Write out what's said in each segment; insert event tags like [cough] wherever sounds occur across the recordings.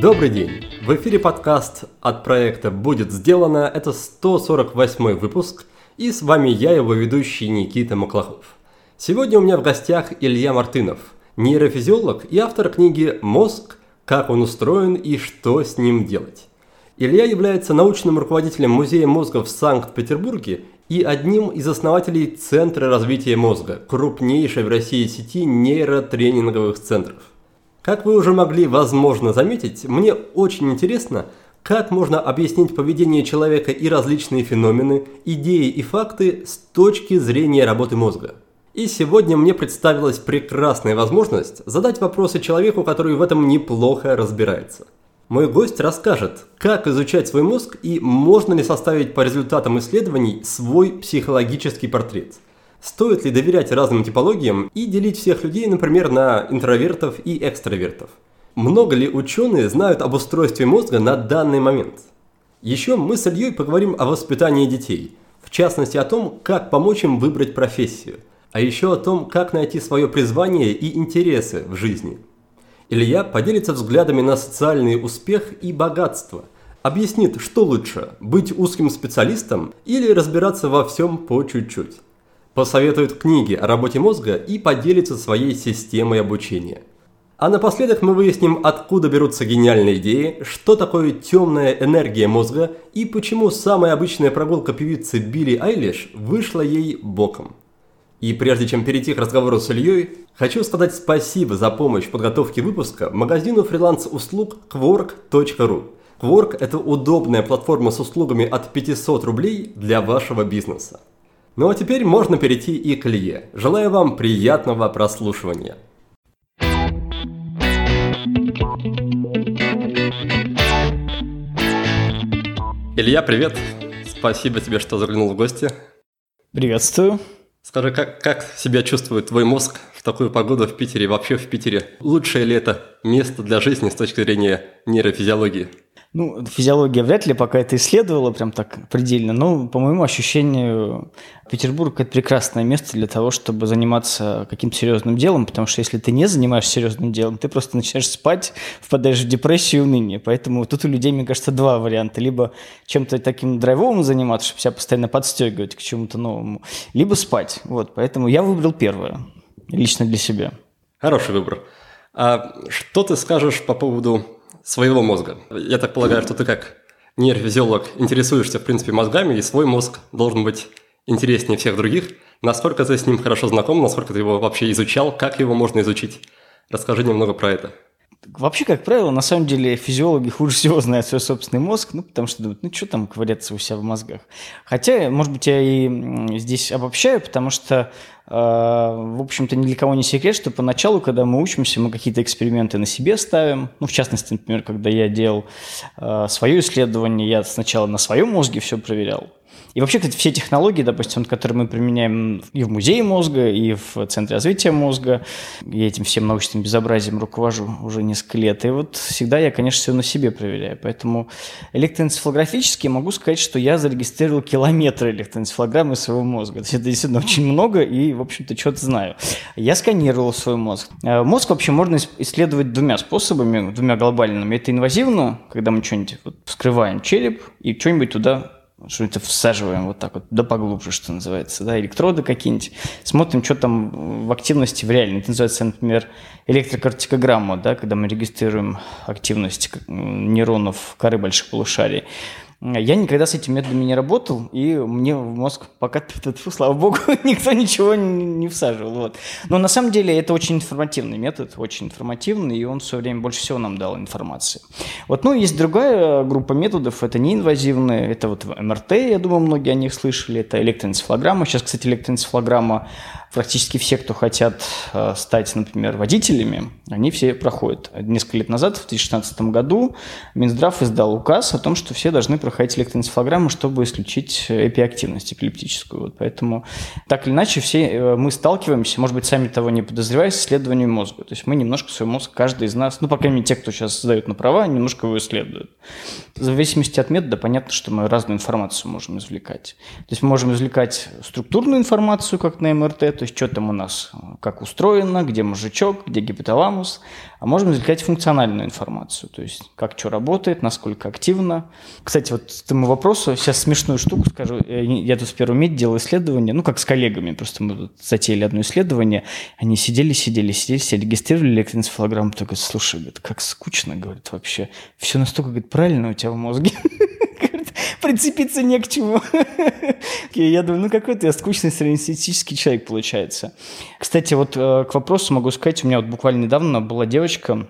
Добрый день! В эфире подкаст от проекта «Будет сделано». Это 148 выпуск, и с вами я, его ведущий Никита Маклахов. Сегодня у меня в гостях Илья Мартынов, нейрофизиолог и автор книги «Мозг. Как он устроен и что с ним делать». Илья является научным руководителем Музея мозга в Санкт-Петербурге и одним из основателей Центра развития мозга, крупнейшей в России сети нейротренинговых центров. Как вы уже могли, возможно, заметить, мне очень интересно, как можно объяснить поведение человека и различные феномены, идеи и факты с точки зрения работы мозга. И сегодня мне представилась прекрасная возможность задать вопросы человеку, который в этом неплохо разбирается – мой гость расскажет, как изучать свой мозг и можно ли составить по результатам исследований свой психологический портрет. Стоит ли доверять разным типологиям и делить всех людей, например, на интровертов и экстравертов? Много ли ученые знают об устройстве мозга на данный момент? Еще мы с Ильей поговорим о воспитании детей, в частности о том, как помочь им выбрать профессию, а еще о том, как найти свое призвание и интересы в жизни – Илья поделится взглядами на социальный успех и богатство. Объяснит, что лучше – быть узким специалистом или разбираться во всем по чуть-чуть. Посоветует книги о работе мозга и поделится своей системой обучения. А напоследок мы выясним, откуда берутся гениальные идеи, что такое темная энергия мозга и почему самая обычная прогулка певицы Билли Айлиш вышла ей боком. И прежде чем перейти к разговору с Ильей, хочу сказать спасибо за помощь в подготовке выпуска магазину фриланс-услуг quark.ru. Quark – это удобная платформа с услугами от 500 рублей для вашего бизнеса. Ну а теперь можно перейти и к Илье. Желаю вам приятного прослушивания. Илья, привет! Спасибо тебе, что заглянул в гости. Приветствую. Скажи, как, как себя чувствует твой мозг в такую погоду в Питере, вообще в Питере? Лучшее ли это место для жизни с точки зрения нейрофизиологии? Ну, физиология вряд ли пока это исследовала прям так предельно, но по моему ощущению Петербург – это прекрасное место для того, чтобы заниматься каким-то серьезным делом, потому что если ты не занимаешься серьезным делом, ты просто начинаешь спать, впадаешь в депрессию и уныние. Поэтому тут у людей, мне кажется, два варианта. Либо чем-то таким драйвовым заниматься, чтобы себя постоянно подстегивать к чему-то новому, либо спать. Вот, поэтому я выбрал первое, лично для себя. Хороший выбор. А что ты скажешь по поводу своего мозга. Я так полагаю, что ты как нейрофизиолог интересуешься, в принципе, мозгами, и свой мозг должен быть интереснее всех других. Насколько ты с ним хорошо знаком, насколько ты его вообще изучал, как его можно изучить? Расскажи немного про это. Вообще, как правило, на самом деле физиологи хуже всего знают свой собственный мозг, ну, потому что думают, ну, что там ковыряться у себя в мозгах. Хотя, может быть, я и здесь обобщаю, потому что, э, в общем-то, ни для кого не секрет, что поначалу, когда мы учимся, мы какие-то эксперименты на себе ставим. Ну, в частности, например, когда я делал э, свое исследование, я сначала на своем мозге все проверял, и вообще, кстати, все технологии, допустим, которые мы применяем и в музее мозга, и в Центре развития мозга, я этим всем научным безобразием руковожу уже несколько лет, и вот всегда я, конечно, все на себе проверяю. Поэтому электроэнцефалографически могу сказать, что я зарегистрировал километры электроэнцефалограммы своего мозга. Это действительно очень много, и, в общем-то, что-то знаю. Я сканировал свой мозг. Э, мозг вообще можно исследовать двумя способами, двумя глобальными. Это инвазивно, когда мы что-нибудь вот вскрываем череп и что-нибудь туда что-нибудь всаживаем вот так вот, да поглубже, что называется, да, электроды какие-нибудь, смотрим, что там в активности в реальной. Это называется, например, электрокартикограмма, да, когда мы регистрируем активность нейронов коры больших полушарий. Я никогда с этими методами не работал, и мне в мозг пока, слава богу, [laughs] никто ничего не всаживал. Вот. Но на самом деле это очень информативный метод, очень информативный, и он все время больше всего нам дал информации. Вот, ну, есть другая группа методов, это неинвазивные, это вот МРТ, я думаю, многие о них слышали, это электроэнцефалограмма. Сейчас, кстати, электроэнцефалограмма практически все, кто хотят э, стать, например, водителями, они все проходят. Несколько лет назад, в 2016 году, Минздрав издал указ о том, что все должны проходить электроэнцефалограмму, чтобы исключить эпиактивность эпилептическую. Вот поэтому так или иначе все э, мы сталкиваемся, может быть, сами того не подозревая, с исследованием мозга. То есть мы немножко свой мозг, каждый из нас, ну, по крайней мере, те, кто сейчас сдают на права, немножко его исследуют. В зависимости от метода понятно, что мы разную информацию можем извлекать. То есть мы можем извлекать структурную информацию, как на МРТ, то есть что там у нас, как устроено, где мужичок, где гипоталамус, а можем извлекать функциональную информацию, то есть как что работает, насколько активно. Кстати, вот к этому вопросу сейчас смешную штуку скажу. Я тут в первом медь делал исследование, ну, как с коллегами, просто мы тут затеяли одно исследование, они сидели, сидели, сидели, все регистрировали электроэнцефалограмму, только слушай, говорит, как скучно, говорит, вообще. Все настолько, говорит, правильно у тебя в мозге. [laughs] прицепиться не к чему. [laughs] Я думаю, ну какой ты скучный среднестатистический человек получается. Кстати, вот э, к вопросу могу сказать, у меня вот буквально недавно была девочка,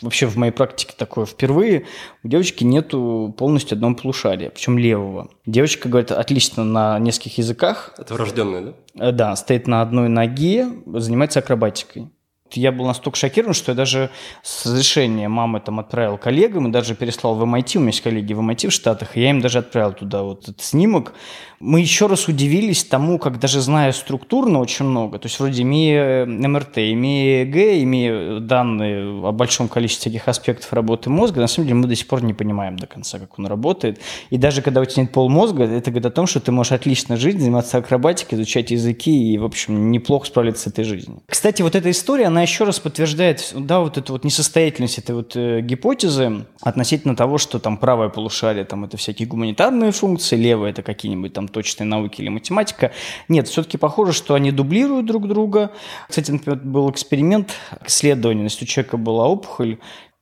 вообще в моей практике такое впервые, у девочки нету полностью одного полушария, причем левого. Девочка говорит отлично на нескольких языках. Это врожденное, да? Э, да, стоит на одной ноге, занимается акробатикой я был настолько шокирован, что я даже с разрешения мамы там отправил коллегам и даже переслал в MIT, у меня есть коллеги в MIT в Штатах, и я им даже отправил туда вот этот снимок. Мы еще раз удивились тому, как даже зная структурно очень много, то есть вроде имея МРТ, имея ЭГ, имея данные о большом количестве таких аспектов работы мозга, на самом деле мы до сих пор не понимаем до конца, как он работает. И даже когда у тебя нет полмозга, это говорит о том, что ты можешь отлично жить, заниматься акробатикой, изучать языки и, в общем, неплохо справляться с этой жизнью. Кстати, вот эта история, она еще раз подтверждает, да, вот эту вот несостоятельность этой вот э, гипотезы относительно того, что там правое полушарие, там это всякие гуманитарные функции, левое это какие-нибудь там точные науки или математика. Нет, все-таки похоже, что они дублируют друг друга. Кстати, например, был эксперимент, исследование, если у человека была опухоль,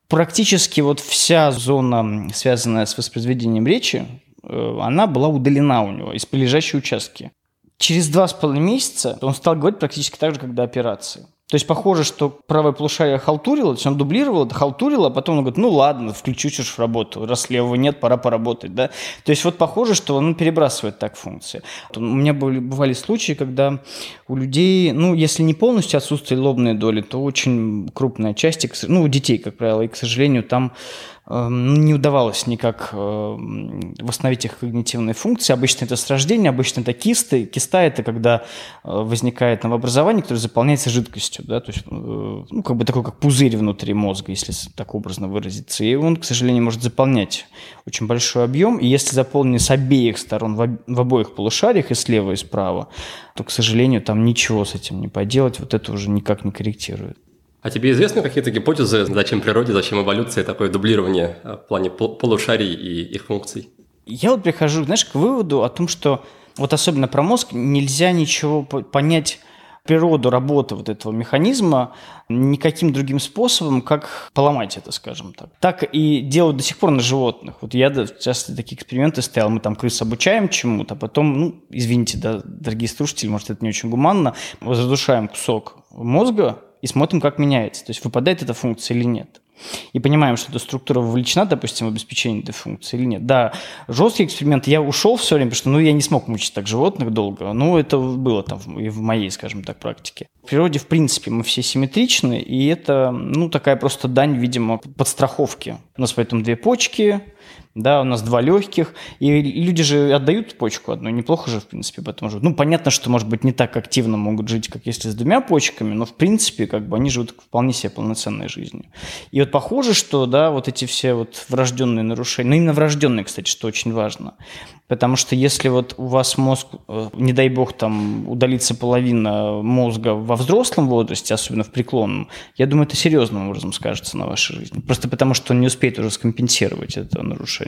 практически вот вся зона, связанная с воспроизведением речи, э, она была удалена у него из прилежащей участки. Через два с половиной месяца он стал говорить практически так же, как до операции. То есть похоже, что правое полушарие халтурило, то есть он дублировал это, халтурило, а потом он говорит, ну ладно, включу чушь в работу, раз левого нет, пора поработать, да. То есть вот похоже, что он перебрасывает так функции. У меня были, бывали случаи, когда у людей, ну, если не полностью отсутствие лобной доли, то очень крупная часть, ну, у детей, как правило, и, к сожалению, там не удавалось никак эм, восстановить их когнитивные функции. Обычно это с рождения, обычно это кисты. Киста – это когда э, возникает новообразование, которое заполняется жидкостью, да, то есть, э, ну, как бы такой, как пузырь внутри мозга, если так образно выразиться. И он, к сожалению, может заполнять очень большой объем. И если заполнен с обеих сторон, в обоих полушариях, и слева, и справа, то, к сожалению, там ничего с этим не поделать. Вот это уже никак не корректирует. А тебе известны какие-то гипотезы, зачем природе, зачем эволюции такое дублирование э, в плане полушарий и их функций? Я вот прихожу, знаешь, к выводу о том, что вот особенно про мозг нельзя ничего понять природу работы вот этого механизма никаким другим способом, как поломать это, скажем так. Так и делают до сих пор на животных. Вот я часто такие эксперименты стоял, мы там крыс обучаем чему-то, а потом, ну, извините, да, дорогие слушатели, может, это не очень гуманно, разрушаем кусок мозга, и смотрим, как меняется. То есть выпадает эта функция или нет. И понимаем, что эта структура вовлечена, допустим, в обеспечение этой функции или нет. Да, жесткий эксперимент, я ушел все время, потому что ну, я не смог мучить так животных долго. Ну, это было там и в моей, скажем так, практике. В природе, в принципе, мы все симметричны, и это, ну, такая просто дань, видимо, подстраховки. У нас поэтому две почки, да, у нас два легких, и люди же отдают почку одну, неплохо же, в принципе, потому что, ну, понятно, что, может быть, не так активно могут жить, как если с двумя почками, но, в принципе, как бы они живут вполне себе полноценной жизнью. И вот похоже, что, да, вот эти все вот врожденные нарушения, ну, именно врожденные, кстати, что очень важно, Потому что если вот у вас мозг, э, не дай бог, там удалится половина мозга во взрослом возрасте, особенно в преклонном, я думаю, это серьезным образом скажется на вашей жизни. Просто потому, что он не успеет уже скомпенсировать это нарушение.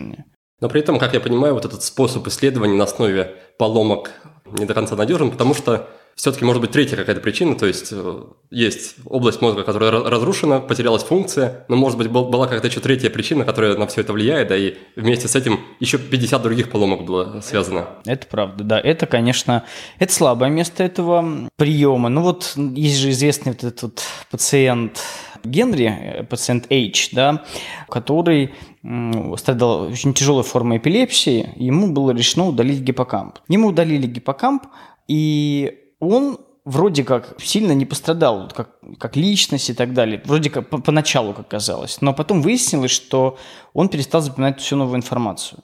Но при этом, как я понимаю, вот этот способ исследования на основе поломок не до конца надежен, потому что все-таки может быть третья какая-то причина, то есть э, есть область мозга, которая разрушена, потерялась функция, но может быть была какая-то еще третья причина, которая на все это влияет, да, и вместе с этим еще 50 других поломок было связано. Это правда, да. Это, конечно, это слабое место этого приема. Ну вот есть же известный вот этот вот пациент Генри, э, пациент H, да, который страдал очень тяжелой формой эпилепсии, ему было решено удалить гиппокамп. Ему удалили гиппокамп, и он вроде как сильно не пострадал, как, как личность и так далее. Вроде как по поначалу, как казалось. Но потом выяснилось, что он перестал запоминать всю новую информацию.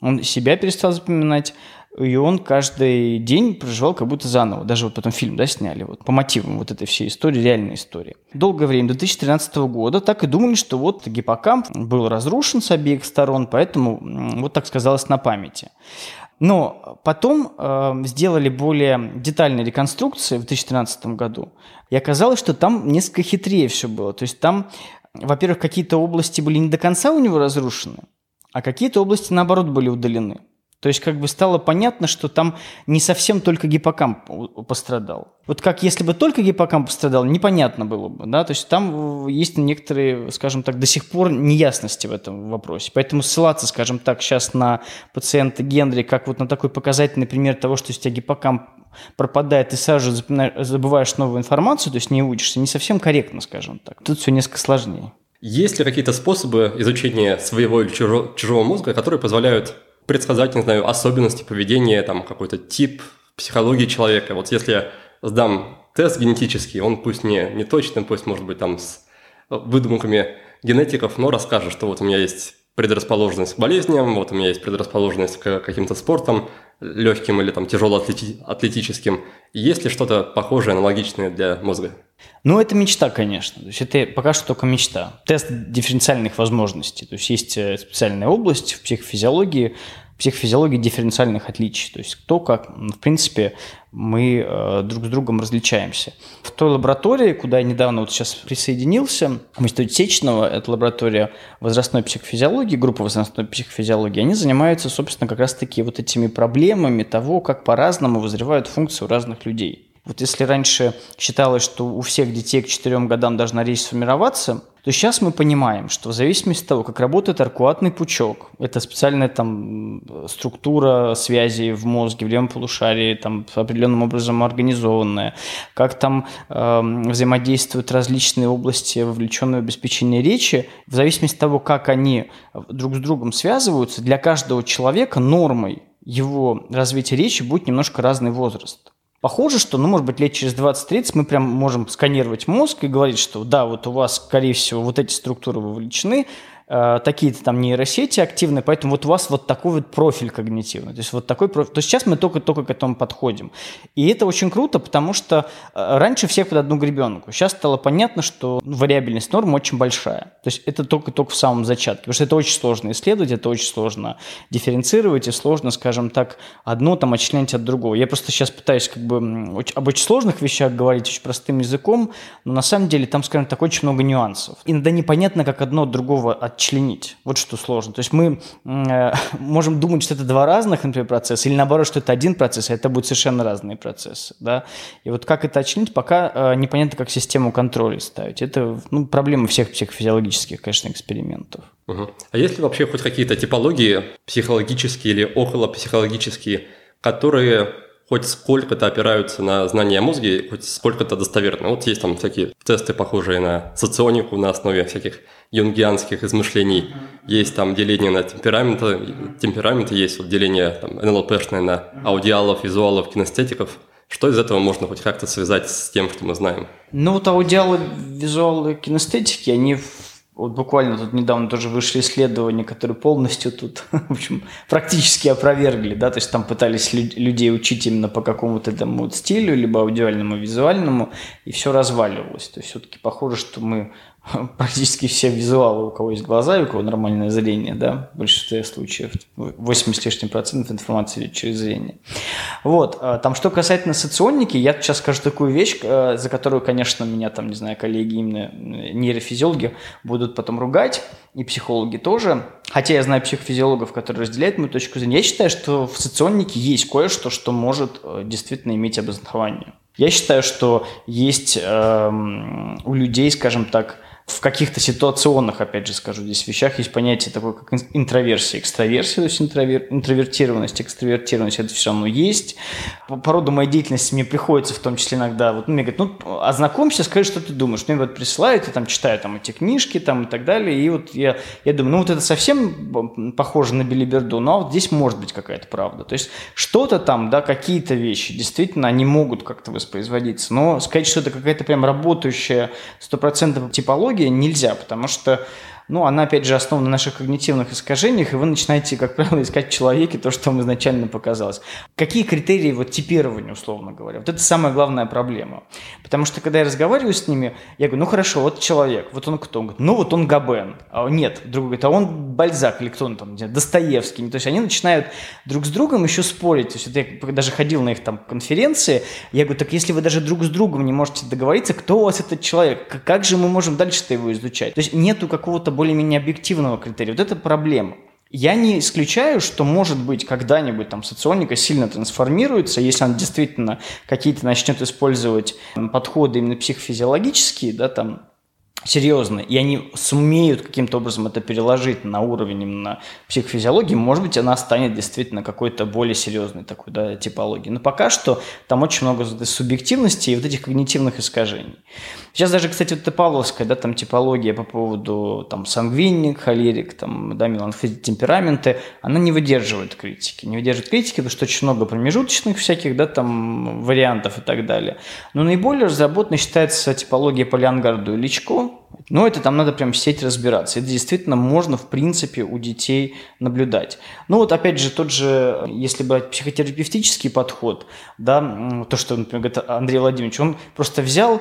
Он себя перестал запоминать, и он каждый день проживал как будто заново. Даже вот потом фильм да, сняли вот, по мотивам вот этой всей истории, реальной истории. Долгое время, до 2013 года, так и думали, что вот гиппокамп был разрушен с обеих сторон, поэтому вот так сказалось на памяти. Но потом э, сделали более детальные реконструкции в 2013 году, и оказалось, что там несколько хитрее все было. То есть там, во-первых, какие-то области были не до конца у него разрушены, а какие-то области, наоборот, были удалены. То есть как бы стало понятно, что там не совсем только гиппокамп пострадал. Вот как если бы только гиппокамп пострадал, непонятно было бы, да, то есть там есть некоторые, скажем так, до сих пор неясности в этом вопросе. Поэтому ссылаться, скажем так, сейчас на пациента Генри, как вот на такой показательный пример того, что у тебя гиппокамп пропадает, и сразу же забываешь новую информацию, то есть не учишься, не совсем корректно, скажем так. Тут все несколько сложнее. Есть ли какие-то способы изучения своего или чужого, чужого мозга, которые позволяют предсказать, не знаю, особенности поведения, там, какой-то тип психологии человека. Вот если я сдам тест генетический, он пусть не, не точный, пусть, может быть, там с выдумками генетиков, но расскажет, что вот у меня есть предрасположенность к болезням, вот у меня есть предрасположенность к каким-то спортам, легким или там тяжелоатлетическим. Есть ли что-то похожее, аналогичное для мозга? Ну, это мечта, конечно. То есть это пока что только мечта. Тест дифференциальных возможностей. То есть есть э, специальная область в психофизиологии, психофизиологии дифференциальных отличий. То есть кто как, в принципе, мы э, друг с другом различаемся. В той лаборатории, куда я недавно вот сейчас присоединился, в Институте Сеченова, это лаборатория возрастной психофизиологии, группа возрастной психофизиологии, они занимаются, собственно, как раз-таки вот этими проблемами того, как по-разному вызревают функции у разных людей. Вот если раньше считалось, что у всех детей к 4 годам должна речь сформироваться, то сейчас мы понимаем, что в зависимости от того, как работает аркуатный пучок, это специальная там структура связи в мозге, в левом полушарии, там определенным образом организованная, как там э, взаимодействуют различные области вовлеченного обеспечения речи, в зависимости от того, как они друг с другом связываются, для каждого человека нормой его развития речи будет немножко разный возраст. Похоже, что, ну, может быть, лет через 20-30 мы прям можем сканировать мозг и говорить, что да, вот у вас, скорее всего, вот эти структуры вовлечены, Э, такие-то там нейросети активны, поэтому вот у вас вот такой вот профиль когнитивный. То есть вот такой профиль. То есть сейчас мы только-только к этому подходим. И это очень круто, потому что э, раньше всех под одну гребенку. Сейчас стало понятно, что вариабельность норм очень большая. То есть это только-только в самом зачатке. Потому что это очень сложно исследовать, это очень сложно дифференцировать и сложно, скажем так, одно там отчленять от другого. Я просто сейчас пытаюсь как бы об очень сложных вещах говорить очень простым языком, но на самом деле там, скажем так, очень много нюансов. Иногда непонятно, как одно от другого отчленить. Вот что сложно. То есть мы э, [laughs] можем думать, что это два разных, например, процесса, или наоборот, что это один процесс, а это будут совершенно разные процессы. Да? И вот как это отчленить, пока э, непонятно, как систему контроля ставить. Это ну, проблема всех психофизиологических, конечно, экспериментов. Угу. А есть ли вообще хоть какие-то типологии психологические или околопсихологические, которые хоть сколько-то опираются на знания о мозге, хоть сколько-то достоверны. Вот есть там всякие тесты, похожие на соционику на основе всяких юнгианских измышлений. Есть там деление на темпераменты, темпераменты есть вот деление там, НЛПшное на аудиалов, визуалов, кинестетиков. Что из этого можно хоть как-то связать с тем, что мы знаем? Ну вот аудиалы, визуалы, кинестетики, они вот буквально тут недавно тоже вышли исследования, которые полностью тут, [laughs] в общем, практически опровергли, да, то есть там пытались людей учить именно по какому-то там вот стилю, либо аудиальному, визуальному, и все разваливалось. То есть все-таки похоже, что мы [laughs] практически все визуалы, у кого есть глаза и у кого нормальное зрение, да, в большинстве случаев 80 с лишним процентов информации идет через зрение. Вот, а, там что касательно соционики, я сейчас скажу такую вещь, а, за которую, конечно, меня там, не знаю, коллеги именно нейрофизиологи будут потом ругать, и психологи тоже, хотя я знаю психофизиологов, которые разделяют мою точку зрения, я считаю, что в соционике есть кое-что, что может э, действительно иметь обоснование. Я считаю, что есть э, у людей, скажем так, в каких-то ситуационных, опять же скажу, здесь вещах есть понятие такое, как интроверсия, экстраверсия, то есть интровер, интровертированность, экстравертированность, это все равно есть. По, по роду моей деятельности мне приходится в том числе иногда, вот ну, мне говорят, ну, ознакомься, скажи, что ты думаешь. Мне вот присылают, я там читаю там эти книжки там и так далее, и вот я, я думаю, ну, вот это совсем похоже на билиберду, но вот здесь может быть какая-то правда. То есть что-то там, да, какие-то вещи, действительно, они могут как-то воспроизводиться, но сказать, что это какая-то прям работающая 100% типология, нельзя, потому что ну, она, опять же, основана на наших когнитивных искажениях, и вы начинаете, как правило, искать в человеке то, что вам изначально показалось. Какие критерии вот типирования, условно говоря? Вот это самая главная проблема. Потому что, когда я разговариваю с ними, я говорю, ну, хорошо, вот человек, вот он кто? Он говорит, ну, вот он Габен. А нет, другой говорит, а он Бальзак или кто он там, Достоевский. То есть они начинают друг с другом еще спорить. То есть вот я даже ходил на их там конференции, я говорю, так если вы даже друг с другом не можете договориться, кто у вас этот человек, как же мы можем дальше-то его изучать? То есть нету какого-то более-менее объективного критерия. Вот это проблема. Я не исключаю, что, может быть, когда-нибудь там соционика сильно трансформируется, если он действительно какие-то начнет использовать подходы именно психофизиологические, да, там, серьезно, и они сумеют каким-то образом это переложить на уровень именно психофизиологии, может быть, она станет действительно какой-то более серьезной такой да, типологией. Но пока что там очень много субъективности и вот этих когнитивных искажений. Сейчас даже, кстати, вот Павловская, да, там типология по поводу там сангвиник, холерик, там, да, меланхолик, темпераменты, она не выдерживает критики. Не выдерживает критики, потому что очень много промежуточных всяких, да, там, вариантов и так далее. Но наиболее разработанной считается типология по Леонгарду и Личко, но это там надо прям сеть разбираться. Это действительно можно, в принципе, у детей наблюдать. Ну вот опять же, тот же, если брать психотерапевтический подход, да, то, что, например, говорит Андрей Владимирович, он просто взял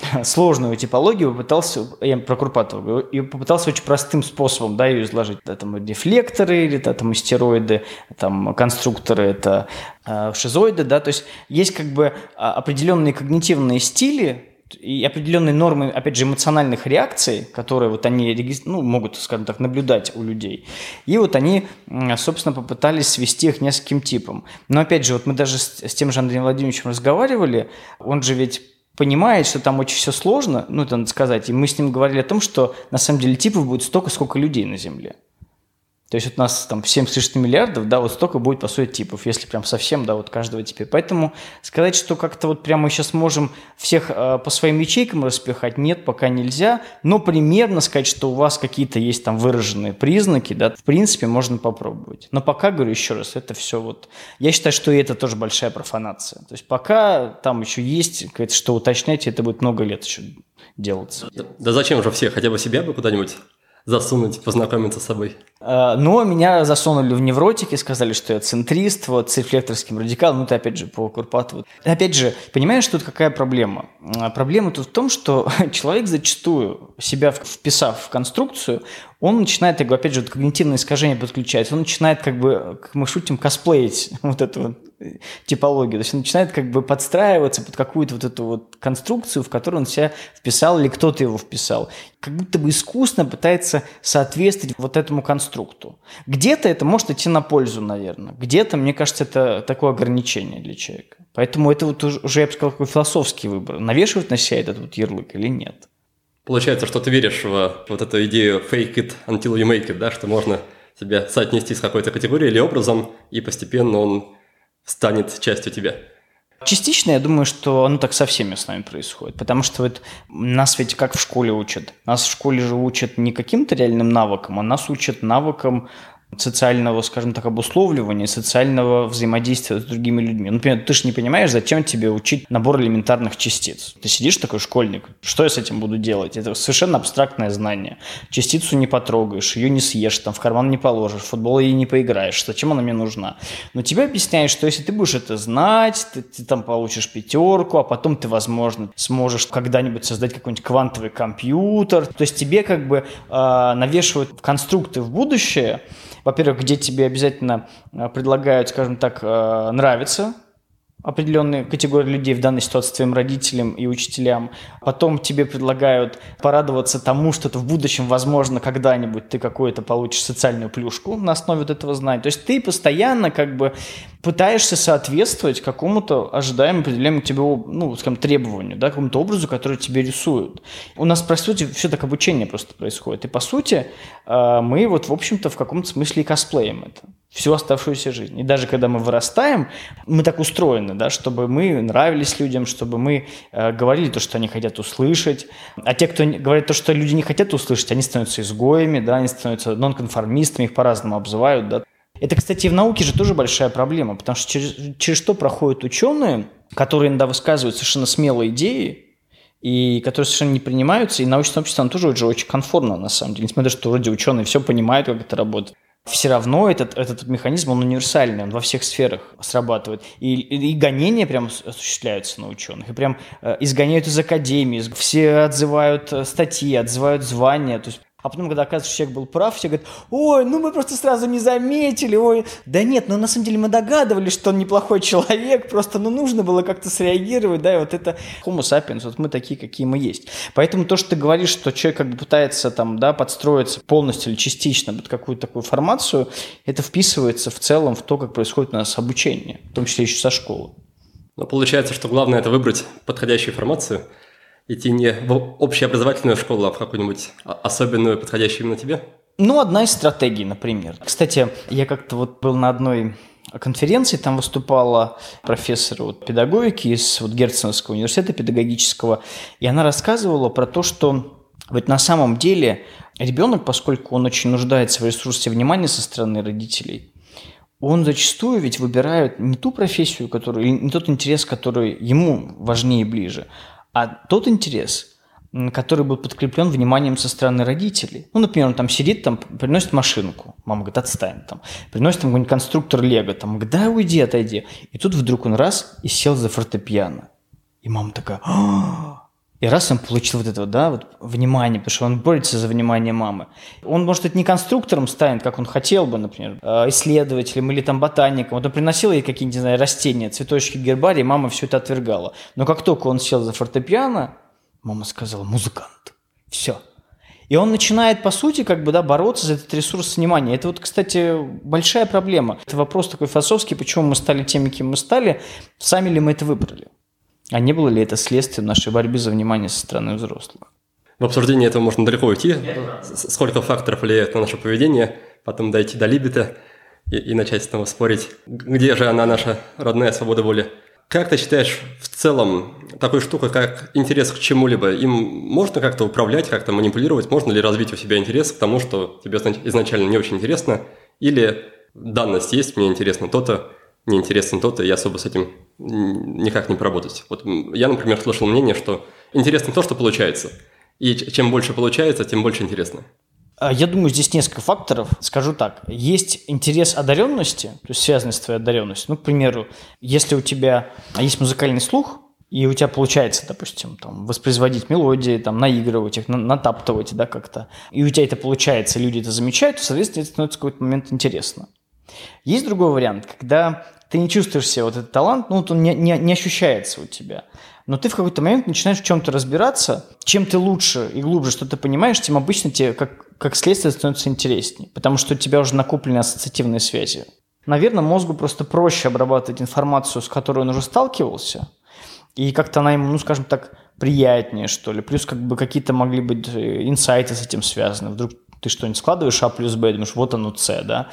[laughs] сложную типологию попытался, я про Курпатова и попытался очень простым способом да, ее изложить. Это там дефлекторы, или это, там астероиды, там конструкторы, это э, шизоиды, да, то есть есть как бы а, определенные когнитивные стили, и определенные нормы, опять же, эмоциональных реакций, которые вот они ну, могут, скажем так, наблюдать у людей. И вот они, собственно, попытались свести их нескольким типам. Но опять же, вот мы даже с, с тем же Андреем Владимировичем разговаривали, он же ведь понимает, что там очень все сложно, ну, это надо сказать, и мы с ним говорили о том, что на самом деле типов будет столько, сколько людей на Земле. То есть вот у нас там 7 с лишним миллиардов, да, вот столько будет, по сути, типов, если прям совсем, да, вот каждого типа. Поэтому сказать, что как-то вот прямо сейчас можем всех э, по своим ячейкам распихать, нет, пока нельзя. Но примерно сказать, что у вас какие-то есть там выраженные признаки, да, в принципе, можно попробовать. Но пока, говорю еще раз, это все вот... Я считаю, что и это тоже большая профанация. То есть пока там еще есть, что уточнять, это будет много лет еще делаться. Да, да зачем же все? Хотя бы себя бы куда-нибудь засунуть, познакомиться с собой? А, но меня засунули в невротики, сказали, что я центрист, вот, с рефлекторским радикалом, ну, это опять же по Курпатову. Опять же, понимаешь, тут какая проблема? А, проблема тут в том, что [laughs] человек зачастую, себя вписав в конструкцию, он начинает, я говорю, опять же, вот когнитивное искажение подключать, он начинает, как бы, как мы шутим, косплеить [laughs] вот эту вот типологию. То есть он начинает как бы подстраиваться под какую-то вот эту вот конструкцию, в которую он себя вписал или кто-то его вписал. Как будто бы искусно пытается соответствовать вот этому конструкту. Где-то это может идти на пользу, наверное. Где-то, мне кажется, это такое ограничение для человека. Поэтому это вот уже, я бы сказал, такой философский выбор. Навешивать на себя этот вот ярлык или нет. Получается, что ты веришь в вот эту идею fake it until you make it, да, что можно себя соотнести с какой-то категорией или образом, и постепенно он станет частью тебя? Частично я думаю, что оно так со всеми с нами происходит, потому что вот нас ведь как в школе учат. Нас в школе же учат не каким-то реальным навыкам, а нас учат навыкам социального, скажем так, обусловливания, социального взаимодействия с другими людьми. Например, ты же не понимаешь, зачем тебе учить набор элементарных частиц. Ты сидишь такой школьник, что я с этим буду делать? Это совершенно абстрактное знание. Частицу не потрогаешь, ее не съешь, там в карман не положишь, в футбол ей не поиграешь. Зачем она мне нужна? Но тебе объясняют, что если ты будешь это знать, ты, ты там получишь пятерку, а потом ты, возможно, сможешь когда-нибудь создать какой-нибудь квантовый компьютер. То есть тебе как бы э, навешивают конструкты в будущее, во-первых, где тебе обязательно э, предлагают, скажем так, э, нравится определенные категории людей, в данной ситуации твоим родителям и учителям. Потом тебе предлагают порадоваться тому, что ты в будущем, возможно, когда-нибудь ты какую-то получишь социальную плюшку на основе вот этого знания. То есть ты постоянно как бы пытаешься соответствовать какому-то ожидаемому, определяемому тебе, ну, скажем, требованию, да, какому-то образу, который тебе рисуют. У нас, по сути, все так обучение просто происходит. И, по сути, э, мы вот, в общем-то, в каком-то смысле и косплеем это всю оставшуюся жизнь. И даже когда мы вырастаем, мы так устроены, да, чтобы мы нравились людям, чтобы мы э, говорили то, что они хотят услышать. А те, кто говорит то, что люди не хотят услышать, они становятся изгоями, да, они становятся нонконформистами, их по-разному обзывают. Да. Это, кстати, в науке же тоже большая проблема, потому что через, через что проходят ученые, которые иногда высказывают совершенно смелые идеи, и которые совершенно не принимаются, и научное сообщество, оно тоже уже очень конформно, на самом деле, несмотря на то, что вроде ученые все понимают, как это работает. Все равно этот, этот механизм, он универсальный, он во всех сферах срабатывает. И, и, гонения прям осуществляются на ученых, и прям э, изгоняют из академии, все отзывают э, статьи, отзывают звания, то есть а потом, когда оказывается, человек был прав, все говорят, ой, ну мы просто сразу не заметили, ой. Да нет, ну на самом деле мы догадывались, что он неплохой [laughs] человек, просто ну нужно было как-то среагировать, да, и вот это homo sapiens, вот мы такие, какие мы есть. Поэтому то, что ты говоришь, что человек как бы пытается там, да, подстроиться полностью или частично под какую-то такую формацию, это вписывается в целом в то, как происходит у нас обучение, в том числе еще со школы. Но получается, что главное это выбрать подходящую формацию – идти не в общеобразовательную школу, а в какую-нибудь особенную, подходящую именно тебе? Ну, одна из стратегий, например. Кстати, я как-то вот был на одной конференции, там выступала профессор вот, педагогики из вот, Герценовского университета педагогического, и она рассказывала про то, что вот на самом деле ребенок, поскольку он очень нуждается в ресурсе внимания со стороны родителей, он зачастую ведь выбирает не ту профессию, которую, не тот интерес, который ему важнее и ближе, а тот интерес, который был подкреплен вниманием со стороны родителей. Ну, например, он там сидит, там, приносит машинку. Мама говорит, отстань. Там. Приносит там какой-нибудь конструктор Лего. Там, да, уйди, отойди. И тут вдруг он раз и сел за фортепиано. И мама такая, «А!» И раз он получил вот это, да, вот внимание, потому что он борется за внимание мамы. Он, может, это не конструктором станет, как он хотел бы, например, а исследователем или там ботаником. Вот он приносил ей какие-нибудь, не знаю, растения, цветочки, гербарий, мама все это отвергала. Но как только он сел за фортепиано, мама сказала, музыкант. Все. И он начинает, по сути, как бы, да, бороться за этот ресурс внимания. Это вот, кстати, большая проблема. Это вопрос такой философский, почему мы стали теми, кем мы стали, сами ли мы это выбрали. А не было ли это следствием нашей борьбы за внимание со стороны взрослых? В обсуждении этого можно далеко уйти. Сколько факторов влияет на наше поведение, потом дойти до либита и, и начать снова спорить, где же она, наша родная свобода воли. Как ты считаешь, в целом, такой штукой, как интерес к чему-либо, им можно как-то управлять, как-то манипулировать? Можно ли развить у себя интерес к тому, что тебе изначально не очень интересно? Или данность есть, мне интересно то-то, неинтересно то-то, я особо с этим никак не поработать. Вот я, например, слышал мнение, что интересно то, что получается. И чем больше получается, тем больше интересно. А, я думаю, здесь несколько факторов. Скажу так. Есть интерес одаренности, то есть связанный с твоей одаренностью. Ну, к примеру, если у тебя есть музыкальный слух, и у тебя получается, допустим, там, воспроизводить мелодии, там, наигрывать их, натаптывать, да, как-то, и у тебя это получается, люди это замечают, то, соответственно, это становится в какой-то момент интересно. Есть другой вариант, когда ты не чувствуешь себе вот этот талант, ну, вот он не, не, не ощущается у тебя. Но ты в какой-то момент начинаешь в чем-то разбираться, чем ты лучше и глубже что-то понимаешь, тем обычно тебе как, как следствие становится интереснее, потому что у тебя уже накоплены ассоциативные связи. Наверное, мозгу просто проще обрабатывать информацию, с которой он уже сталкивался, и как-то она ему, ну, скажем так, приятнее, что ли. Плюс как бы какие-то могли быть э, инсайты с этим связаны. Вдруг ты что-нибудь складываешь А плюс Б, думаешь, вот оно С, да?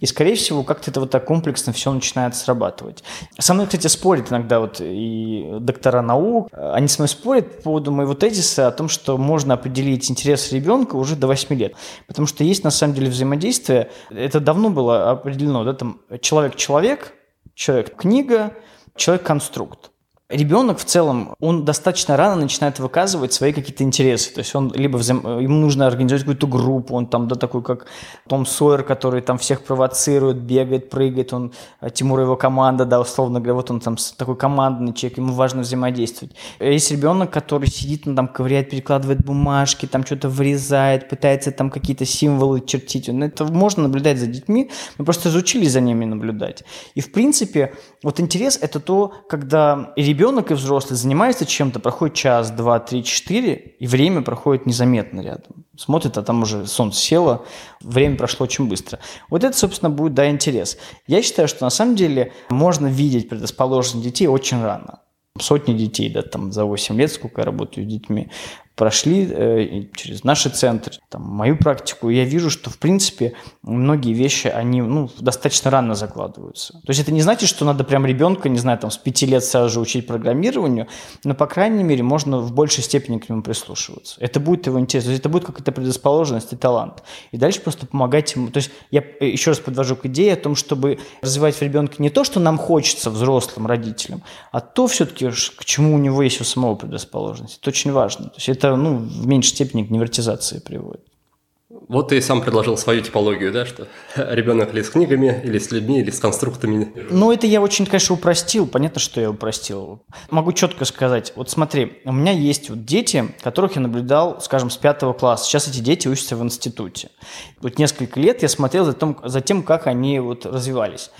И, скорее всего, как-то это вот так комплексно все начинает срабатывать. Со мной, кстати, спорят иногда вот и доктора наук, они со мной спорят по поводу моего тезиса о том, что можно определить интерес ребенка уже до 8 лет. Потому что есть, на самом деле, взаимодействие, это давно было определено, да, там человек-человек, человек-книга, человек-конструкт ребенок в целом, он достаточно рано начинает выказывать свои какие-то интересы. То есть он либо взаим... ему нужно организовать какую-то группу, он там, да, такой как Том Сойер, который там всех провоцирует, бегает, прыгает, он, э, Тимур его команда, да, условно говоря, вот он там такой командный человек, ему важно взаимодействовать. Есть ребенок, который сидит, он там ковыряет, перекладывает бумажки, там что-то вырезает, пытается там какие-то символы чертить. Ну, это можно наблюдать за детьми, мы просто изучили за ними наблюдать. И в принципе, вот интерес – это то, когда ребенок ребенок и взрослый занимается чем-то, проходит час, два, три, четыре, и время проходит незаметно рядом. Смотрит, а там уже солнце село, время прошло очень быстро. Вот это, собственно, будет, да, интерес. Я считаю, что на самом деле можно видеть предрасположенность детей очень рано сотни детей, да, там за 8 лет, сколько я работаю с детьми, прошли э, через наши центры, там, мою практику, я вижу, что, в принципе, многие вещи, они ну, достаточно рано закладываются. То есть это не значит, что надо прям ребенка, не знаю, там, с пяти лет сразу же учить программированию, но, по крайней мере, можно в большей степени к нему прислушиваться. Это будет его интерес, то есть это будет какая-то предрасположенность и талант. И дальше просто помогать ему. То есть я э, еще раз подвожу к идее о том, чтобы развивать в ребенке не то, что нам хочется взрослым родителям, а то все-таки, к чему у него есть у самого предрасположенность. Это очень важно. То есть это ну, в меньшей степени к невротизации приводит. Вот ты сам предложил свою типологию, да, что [laughs] ребенок или с книгами, или с людьми, или с конструктами. Ну, это я очень, конечно, упростил. Понятно, что я упростил. Могу четко сказать. Вот смотри, у меня есть вот дети, которых я наблюдал, скажем, с пятого класса. Сейчас эти дети учатся в институте. Вот несколько лет я смотрел за, том, за тем, как они вот развивались.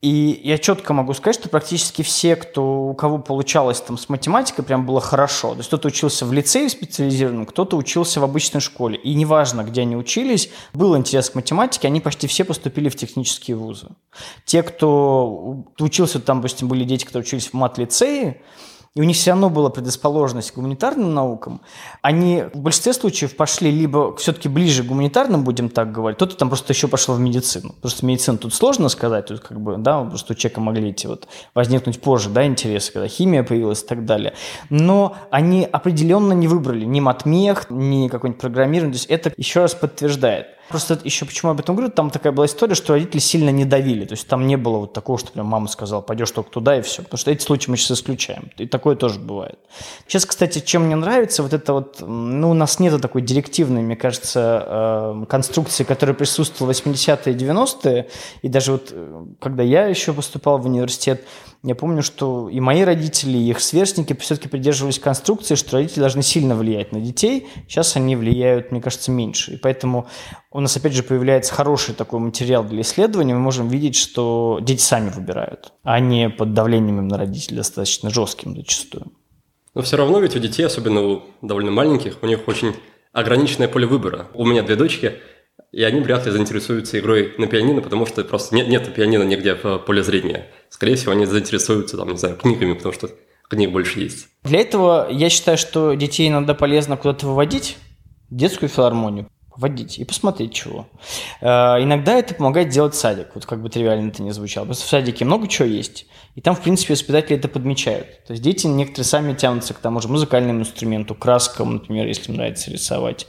И я четко могу сказать, что практически все, кто, у кого получалось там с математикой, прям было хорошо. То есть кто-то учился в лицее специализированном, кто-то учился в обычной школе. И неважно, где они учились, был интерес к математике, они почти все поступили в технические вузы. Те, кто учился, там, допустим, были дети, которые учились в мат-лицее, и у них все равно была предрасположенность к гуманитарным наукам, они в большинстве случаев пошли либо все-таки ближе к гуманитарным, будем так говорить, кто-то там просто еще пошел в медицину. Просто медицину тут сложно сказать, тут как бы, да, просто у человека могли эти вот возникнуть позже, да, интересы, когда химия появилась и так далее. Но они определенно не выбрали ни матмех, ни какой-нибудь программирование, то есть это еще раз подтверждает Просто еще почему об этом говорю, там такая была история, что родители сильно не давили. То есть там не было вот такого, что прям мама сказала, пойдешь только туда и все. Потому что эти случаи мы сейчас исключаем. И такое тоже бывает. Сейчас, кстати, чем мне нравится, вот это вот, ну, у нас нет такой директивной, мне кажется, э, конструкции, которая присутствовала в 80-е и 90-е. И даже вот, э, когда я еще поступал в университет, я помню, что и мои родители, и их сверстники все-таки придерживались конструкции, что родители должны сильно влиять на детей. Сейчас они влияют, мне кажется, меньше. И поэтому у нас, опять же, появляется хороший такой материал для исследования. Мы можем видеть, что дети сами выбирают, а не под давлением на родителей достаточно жестким зачастую. Но все равно ведь у детей, особенно у довольно маленьких, у них очень ограниченное поле выбора. У меня две дочки – и они вряд ли заинтересуются игрой на пианино, потому что просто нет, нет пианино нигде в поле зрения. Скорее всего, они заинтересуются, там, не знаю, книгами, потому что книг больше есть. Для этого я считаю, что детей иногда полезно куда-то выводить, детскую филармонию, водить и посмотреть чего. Э, иногда это помогает делать садик, вот как бы тривиально это не звучало. Просто в садике много чего есть, и там, в принципе, воспитатели это подмечают. То есть дети некоторые сами тянутся к тому же музыкальному инструменту, краскам, например, если им нравится рисовать,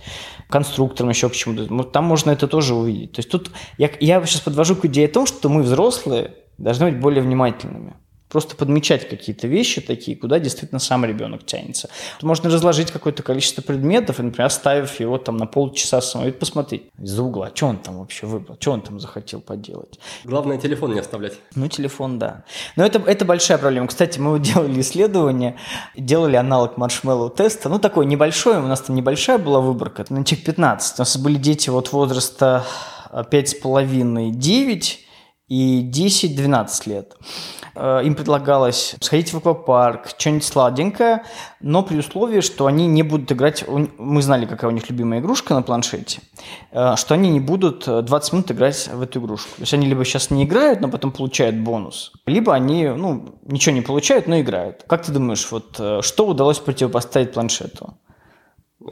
конструкторам, еще к чему-то. Там можно это тоже увидеть. То есть тут я, я сейчас подвожу к идее о том, что мы, взрослые, должны быть более внимательными. Просто подмечать какие-то вещи такие, куда действительно сам ребенок тянется. Можно разложить какое-то количество предметов, и, например, оставив его там на полчаса самого, посмотреть из-за угла, что он там вообще выбрал, что он там захотел поделать. Главное, телефон не оставлять. Ну, телефон, да. Но это, это большая проблема. Кстати, мы делали исследование, делали аналог маршмеллоу теста, ну, такой небольшой, у нас там небольшая была выборка, на чек 15. У нас были дети вот возраста 5,5-9 и 10-12 лет. Э, им предлагалось сходить в аквапарк, что-нибудь сладенькое, но при условии, что они не будут играть, мы знали, какая у них любимая игрушка на планшете, э, что они не будут 20 минут играть в эту игрушку. То есть они либо сейчас не играют, но потом получают бонус, либо они ну, ничего не получают, но играют. Как ты думаешь, вот э, что удалось противопоставить планшету?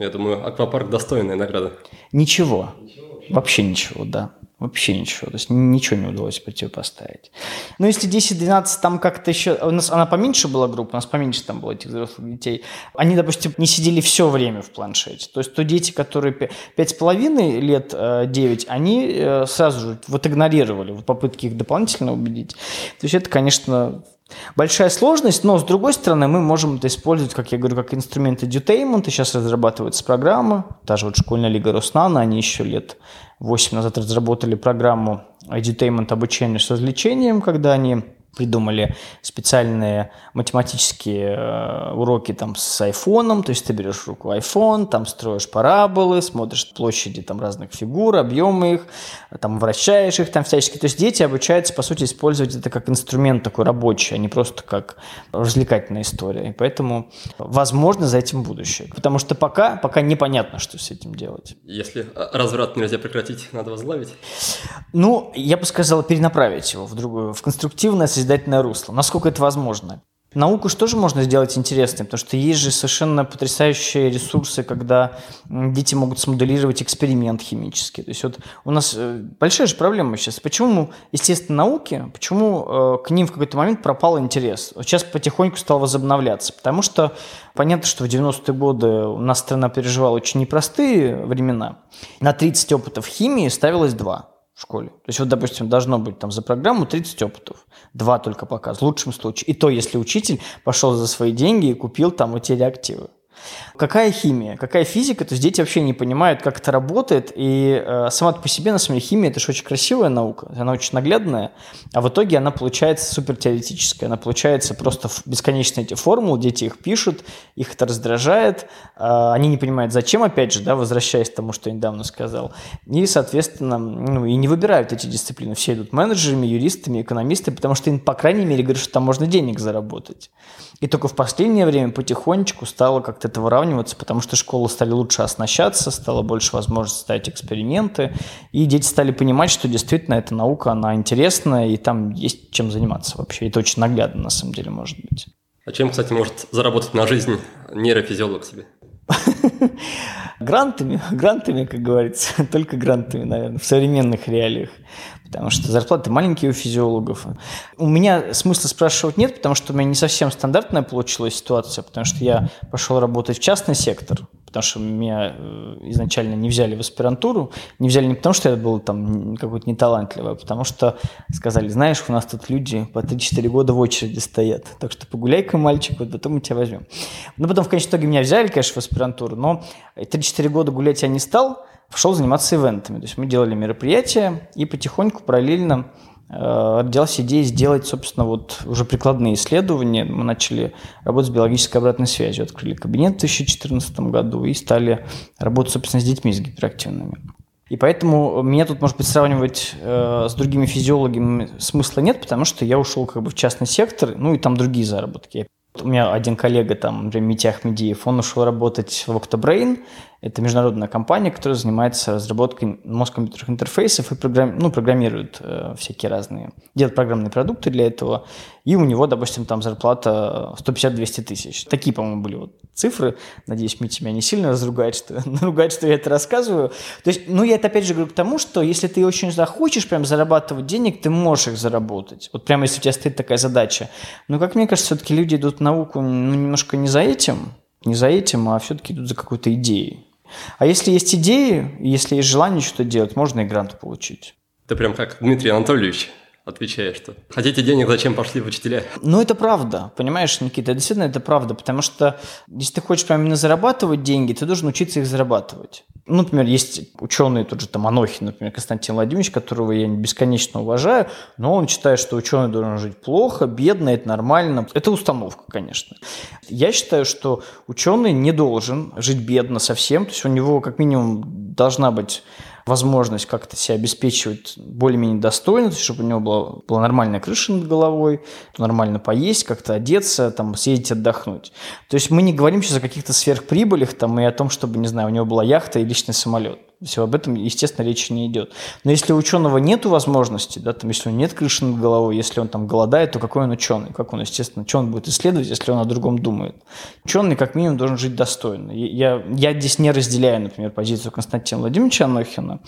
Я думаю, аквапарк достойная награда. Ничего. ничего. Вообще ничего, да. Вообще ничего. То есть ничего не удалось противопоставить. Но если 10-12 там как-то еще... У нас она поменьше была группа, у нас поменьше там было этих взрослых детей. Они, допустим, не сидели все время в планшете. То есть то дети, которые 5,5 лет, 9, э, они э, сразу же вот игнорировали в попытке их дополнительно убедить. То есть это, конечно, Большая сложность, но с другой стороны мы можем это использовать, как я говорю, как инструмент edutainment. Сейчас разрабатывается программа, та же вот школьная лига Роснана, они еще лет 8 назад разработали программу edutainment обучения с развлечением, когда они придумали специальные математические э, уроки там с айфоном, то есть ты берешь в руку iPhone, там строишь параболы, смотришь площади там разных фигур, объемы их, там вращаешь их там всячески. То есть дети обучаются, по сути, использовать это как инструмент такой рабочий, а не просто как развлекательная история. И поэтому, возможно, за этим будущее. Потому что пока, пока непонятно, что с этим делать. Если разврат нельзя прекратить, надо возглавить? Ну, я бы сказал, перенаправить его в другую, в конструктивное созидательное русло, насколько это возможно. Науку же тоже можно сделать интересной, потому что есть же совершенно потрясающие ресурсы, когда дети могут смоделировать эксперимент химический. То есть вот у нас э, большая же проблема сейчас. Почему, естественно, науки, почему э, к ним в какой-то момент пропал интерес? Сейчас потихоньку стал возобновляться, потому что понятно, что в 90-е годы у нас страна переживала очень непростые времена. На 30 опытов химии ставилось 2 в школе. То есть вот, допустим, должно быть там за программу 30 опытов. Два только показ, в лучшем случае. И то, если учитель пошел за свои деньги и купил там эти реактивы. Какая химия, какая физика, то есть дети вообще не понимают, как это работает, и э, сама по себе, на самом деле, химия – это же очень красивая наука, она очень наглядная, а в итоге она получается супер теоретическая, она получается просто бесконечно эти формулы, дети их пишут, их это раздражает, э, они не понимают, зачем, опять же, да, возвращаясь к тому, что я недавно сказал, и, соответственно, ну, и не выбирают эти дисциплины, все идут менеджерами, юристами, экономистами, потому что им, по крайней мере, говорят, что там можно денег заработать. И только в последнее время потихонечку стало как-то это выравниваться, потому что школы стали лучше оснащаться, стало больше возможности ставить эксперименты, и дети стали понимать, что действительно эта наука, она интересная, и там есть чем заниматься вообще. Это очень наглядно, на самом деле, может быть. А чем, кстати, может заработать на жизнь нейрофизиолог себе? [laughs] Грантами, [laughs] грантами, как говорится, [laughs] только грантами, наверное, в современных реалиях потому что зарплаты маленькие у физиологов. У меня смысла спрашивать нет, потому что у меня не совсем стандартная получилась ситуация, потому что я пошел работать в частный сектор, потому что меня э, изначально не взяли в аспирантуру. Не взяли не потому, что я был там какой-то неталантливый, а потому что сказали, знаешь, у нас тут люди по 3-4 года в очереди стоят, так что погуляй-ка, мальчик, вот потом мы тебя возьмем. Но потом в конечном итоге меня взяли, конечно, в аспирантуру, но 3-4 года гулять я не стал, пошел заниматься ивентами. То есть мы делали мероприятия и потихоньку параллельно э, родилась идея сделать, собственно, вот уже прикладные исследования. Мы начали работать с биологической обратной связью, открыли кабинет в 2014 году и стали работать, собственно, с детьми, с гиперактивными. И поэтому меня тут, может быть, сравнивать э, с другими физиологами смысла нет, потому что я ушел как бы в частный сектор, ну и там другие заработки. У меня один коллега, там, например, Митя Ахмедиев, он ушел работать в Octobrain, это международная компания, которая занимается разработкой мозг-компьютерных интерфейсов и программ... ну, программирует э, всякие разные, делает программные продукты для этого. И у него, допустим, там зарплата 150-200 тысяч. Такие, по-моему, были вот цифры. Надеюсь, Митя меня не сильно разругает, что, [laughs] наругает, что я это рассказываю. То есть, ну, я это опять же говорю к тому, что если ты очень захочешь прям зарабатывать денег, ты можешь их заработать. Вот прямо если у тебя стоит такая задача. Но, как мне кажется, все-таки люди идут в науку ну, немножко не за этим, не за этим, а все-таки идут за какой-то идеей. А если есть идеи, если есть желание что-то делать, можно и грант получить. Ты прям как Дмитрий Анатольевич отвечаешь, что хотите денег, зачем пошли в учителя? Ну, это правда, понимаешь, Никита, действительно это правда, потому что если ты хочешь прямо именно зарабатывать деньги, ты должен учиться их зарабатывать. Ну, например, есть ученый, тот же там Анохин, например, Константин Владимирович, которого я бесконечно уважаю, но он считает, что ученый должен жить плохо, бедно, это нормально. Это установка, конечно. Я считаю, что ученый не должен жить бедно совсем, то есть у него как минимум должна быть возможность как-то себя обеспечивать более-менее достойно, чтобы у него была, была нормальная крыша над головой, нормально поесть, как-то одеться, там, съездить отдохнуть. То есть мы не говорим сейчас о каких-то сверхприбылях там, и о том, чтобы, не знаю, у него была яхта и личный самолет. Все об этом, естественно, речи не идет. Но если у ученого нет возможности, да, там, если у него нет крыши над головой, если он там голодает, то какой он ученый? Как он, естественно, что он будет исследовать, если он о другом думает? Ученый, как минимум, должен жить достойно. Я, я здесь не разделяю, например, позицию Константина Владимировича Анохина.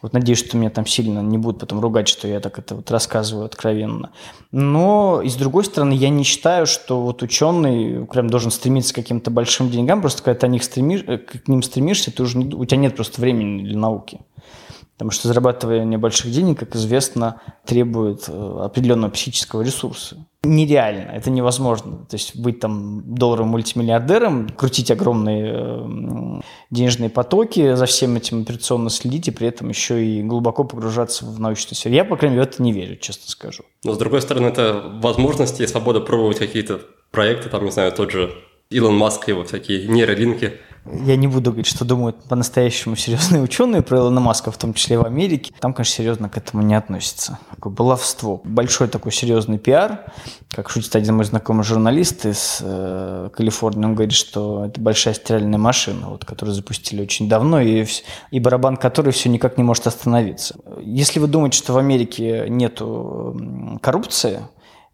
Вот надеюсь, что меня там сильно не будут потом ругать, что я так это вот рассказываю откровенно. Но, и с другой стороны, я не считаю, что вот ученый прям должен стремиться к каким-то большим деньгам, просто когда ты о них стремишь, к ним стремишься, ты уже не, у тебя нет просто времени для науки. Потому что зарабатывание больших денег, как известно, требует э, определенного психического ресурса. Нереально, это невозможно. То есть быть там долларовым мультимиллиардером, крутить огромные э, денежные потоки, за всем этим операционно следить и при этом еще и глубоко погружаться в научную сферу. Я, по крайней мере, в это не верю, честно скажу. Но, с другой стороны, это возможности и свобода пробовать какие-то проекты, там, не знаю, тот же Илон Маск, его всякие нейролинки – я не буду говорить, что думают по-настоящему серьезные ученые про Илона Маска, в том числе в Америке. Там, конечно, серьезно к этому не относится. Такое баловство. Большой такой серьезный пиар. Как шутит один мой знакомый журналист из э, Калифорнии, он говорит, что это большая стиральная машина, вот, которую запустили очень давно, и, и барабан которой все никак не может остановиться. Если вы думаете, что в Америке нет коррупции,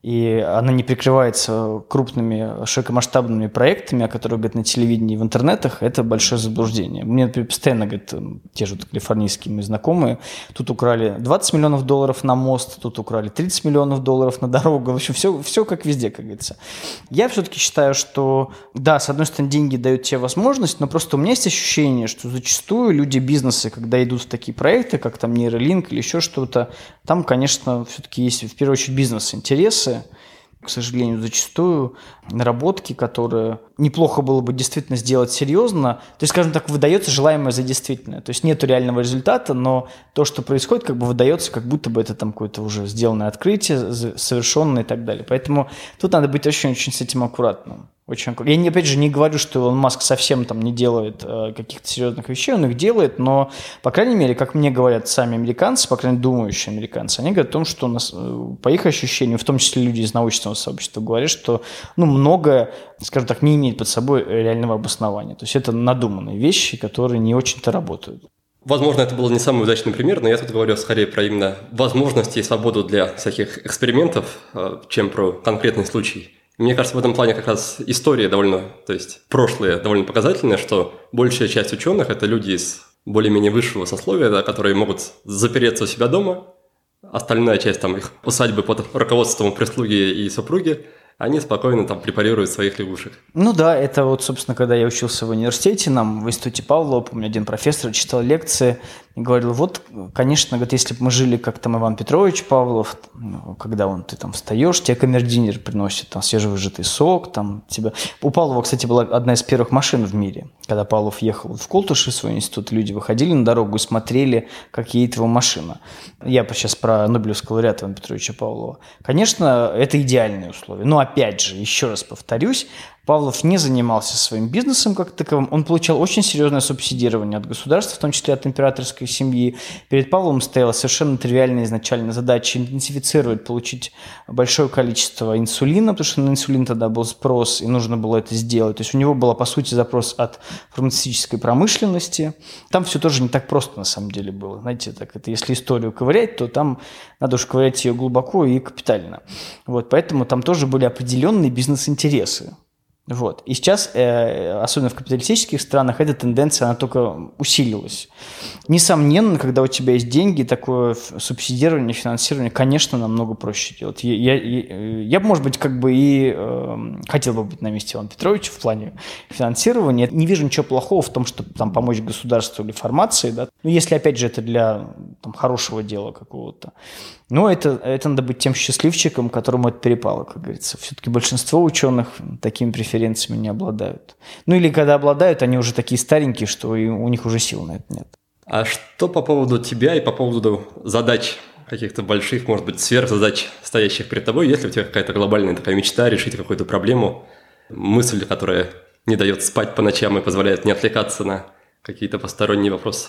и она не прикрывается крупными широкомасштабными проектами, о которых говорят на телевидении и в интернетах, это большое заблуждение. Мне постоянно говорят те же калифорнийские мои знакомые, тут украли 20 миллионов долларов на мост, тут украли 30 миллионов долларов на дорогу, в общем, все, все как везде, как говорится. Я все-таки считаю, что, да, с одной стороны, деньги дают тебе возможность, но просто у меня есть ощущение, что зачастую люди бизнеса, когда идут в такие проекты, как там нейролинк или еще что-то, там, конечно, все-таки есть в первую очередь бизнес-интересы, к сожалению, зачастую наработки, которые неплохо было бы действительно сделать серьезно. То есть, скажем так, выдается желаемое за действительное. То есть нет реального результата, но то, что происходит, как бы выдается, как будто бы это там какое-то уже сделанное открытие, совершенное и так далее. Поэтому тут надо быть очень-очень с этим аккуратным. Очень Я, не, опять же, не говорю, что Илон Маск совсем там не делает э, каких-то серьезных вещей, он их делает, но, по крайней мере, как мне говорят сами американцы, по крайней мере, думающие американцы, они говорят о том, что у нас, э, по их ощущениям, в том числе люди из научного сообщества, говорят, что ну, многое, скажем так, не имеет под собой реального обоснования. То есть это надуманные вещи, которые не очень-то работают. Возможно, это был не самый удачный пример, но я тут говорю скорее про именно возможности и свободу для всяких экспериментов, э, чем про конкретный случай. Мне кажется, в этом плане как раз история довольно, то есть прошлое довольно показательное, что большая часть ученых – это люди из более-менее высшего сословия, да, которые могут запереться у себя дома, остальная часть там их усадьбы под руководством прислуги и супруги – они спокойно там препарируют своих лягушек. Ну да, это вот, собственно, когда я учился в университете, нам в институте Павлова, помню, один профессор читал лекции и говорил, вот, конечно, говорит, если бы мы жили, как там Иван Петрович Павлов, ну, когда он, ты там встаешь, тебе камердинер приносит там свежевыжатый сок, там тебя... У Павлова, кстати, была одна из первых машин в мире. Когда Павлов ехал в Колтуши, в свой институт, люди выходили на дорогу и смотрели, как едет его машина. Я сейчас про Нобелевского лауреата Ивана Петровича Павлова. Конечно, это идеальные условия. Но опять же, еще раз повторюсь, Павлов не занимался своим бизнесом как таковым, он получал очень серьезное субсидирование от государства, в том числе от императорской семьи. Перед Павловым стояла совершенно тривиальная изначально задача интенсифицировать, получить большое количество инсулина, потому что на инсулин тогда был спрос, и нужно было это сделать. То есть у него был, по сути, запрос от фармацевтической промышленности. Там все тоже не так просто на самом деле было. Знаете, так это если историю ковырять, то там надо уж ковырять ее глубоко и капитально. Вот, поэтому там тоже были определенные бизнес-интересы. Вот. И сейчас, э, особенно в капиталистических странах, эта тенденция, она только усилилась. Несомненно, когда у тебя есть деньги, такое субсидирование, финансирование, конечно, намного проще делать. Я, я, я, я может быть, как бы и э, хотел бы быть на месте Ивана Петровича в плане финансирования. Не вижу ничего плохого в том, чтобы там, помочь государству или формации, да. Ну, если, опять же, это для там, хорошего дела какого-то. Но это, это надо быть тем счастливчиком, которому это перепало, как говорится. Все-таки большинство ученых такими преференциями не обладают. Ну или когда обладают, они уже такие старенькие, что у них уже сил на это нет. А что по поводу тебя и по поводу задач каких-то больших, может быть, сверхзадач, стоящих перед тобой? Есть ли у тебя какая-то глобальная такая мечта решить какую-то проблему, мысль, которая не дает спать по ночам и позволяет не отвлекаться на какие-то посторонние вопросы?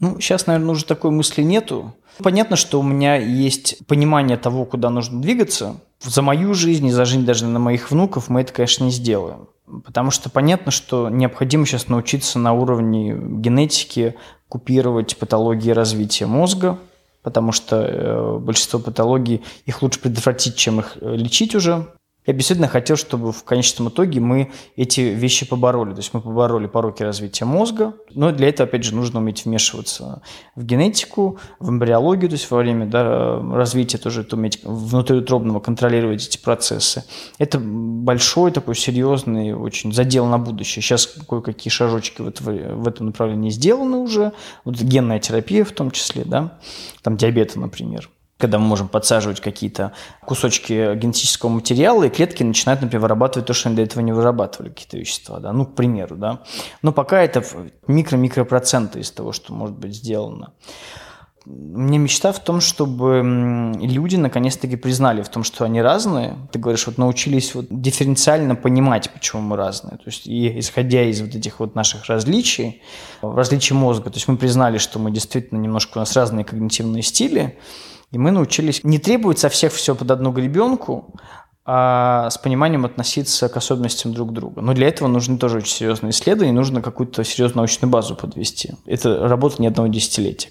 Ну, сейчас, наверное, уже такой мысли нету. Понятно, что у меня есть понимание того, куда нужно двигаться. За мою жизнь и за жизнь даже на моих внуков мы это, конечно, не сделаем. Потому что понятно, что необходимо сейчас научиться на уровне генетики купировать патологии развития мозга, потому что э, большинство патологий, их лучше предотвратить, чем их э, лечить уже. Я действительно хотел, чтобы в конечном итоге мы эти вещи побороли. То есть мы побороли пороки развития мозга, но для этого, опять же, нужно уметь вмешиваться в генетику, в эмбриологию, то есть во время да, развития тоже это уметь внутриутробного контролировать эти процессы. Это большой такой серьезный очень задел на будущее. Сейчас кое-какие шажочки вот в, в этом направлении сделаны уже, вот генная терапия в том числе, да, там диабета, например когда мы можем подсаживать какие-то кусочки генетического материала, и клетки начинают, например, вырабатывать то, что они до этого не вырабатывали, какие-то вещества, да, ну, к примеру, да. Но пока это микро-микропроценты из того, что может быть сделано. Мне мечта в том, чтобы люди наконец-таки признали в том, что они разные. Ты говоришь, вот научились вот дифференциально понимать, почему мы разные. То есть, и исходя из вот этих вот наших различий, различий мозга, то есть мы признали, что мы действительно немножко у нас разные когнитивные стили, и мы научились не требовать со всех все под одну гребенку, а с пониманием относиться к особенностям друг друга. Но для этого нужны тоже очень серьезные исследования, нужно какую-то серьезную научную базу подвести. Это работа не одного десятилетия.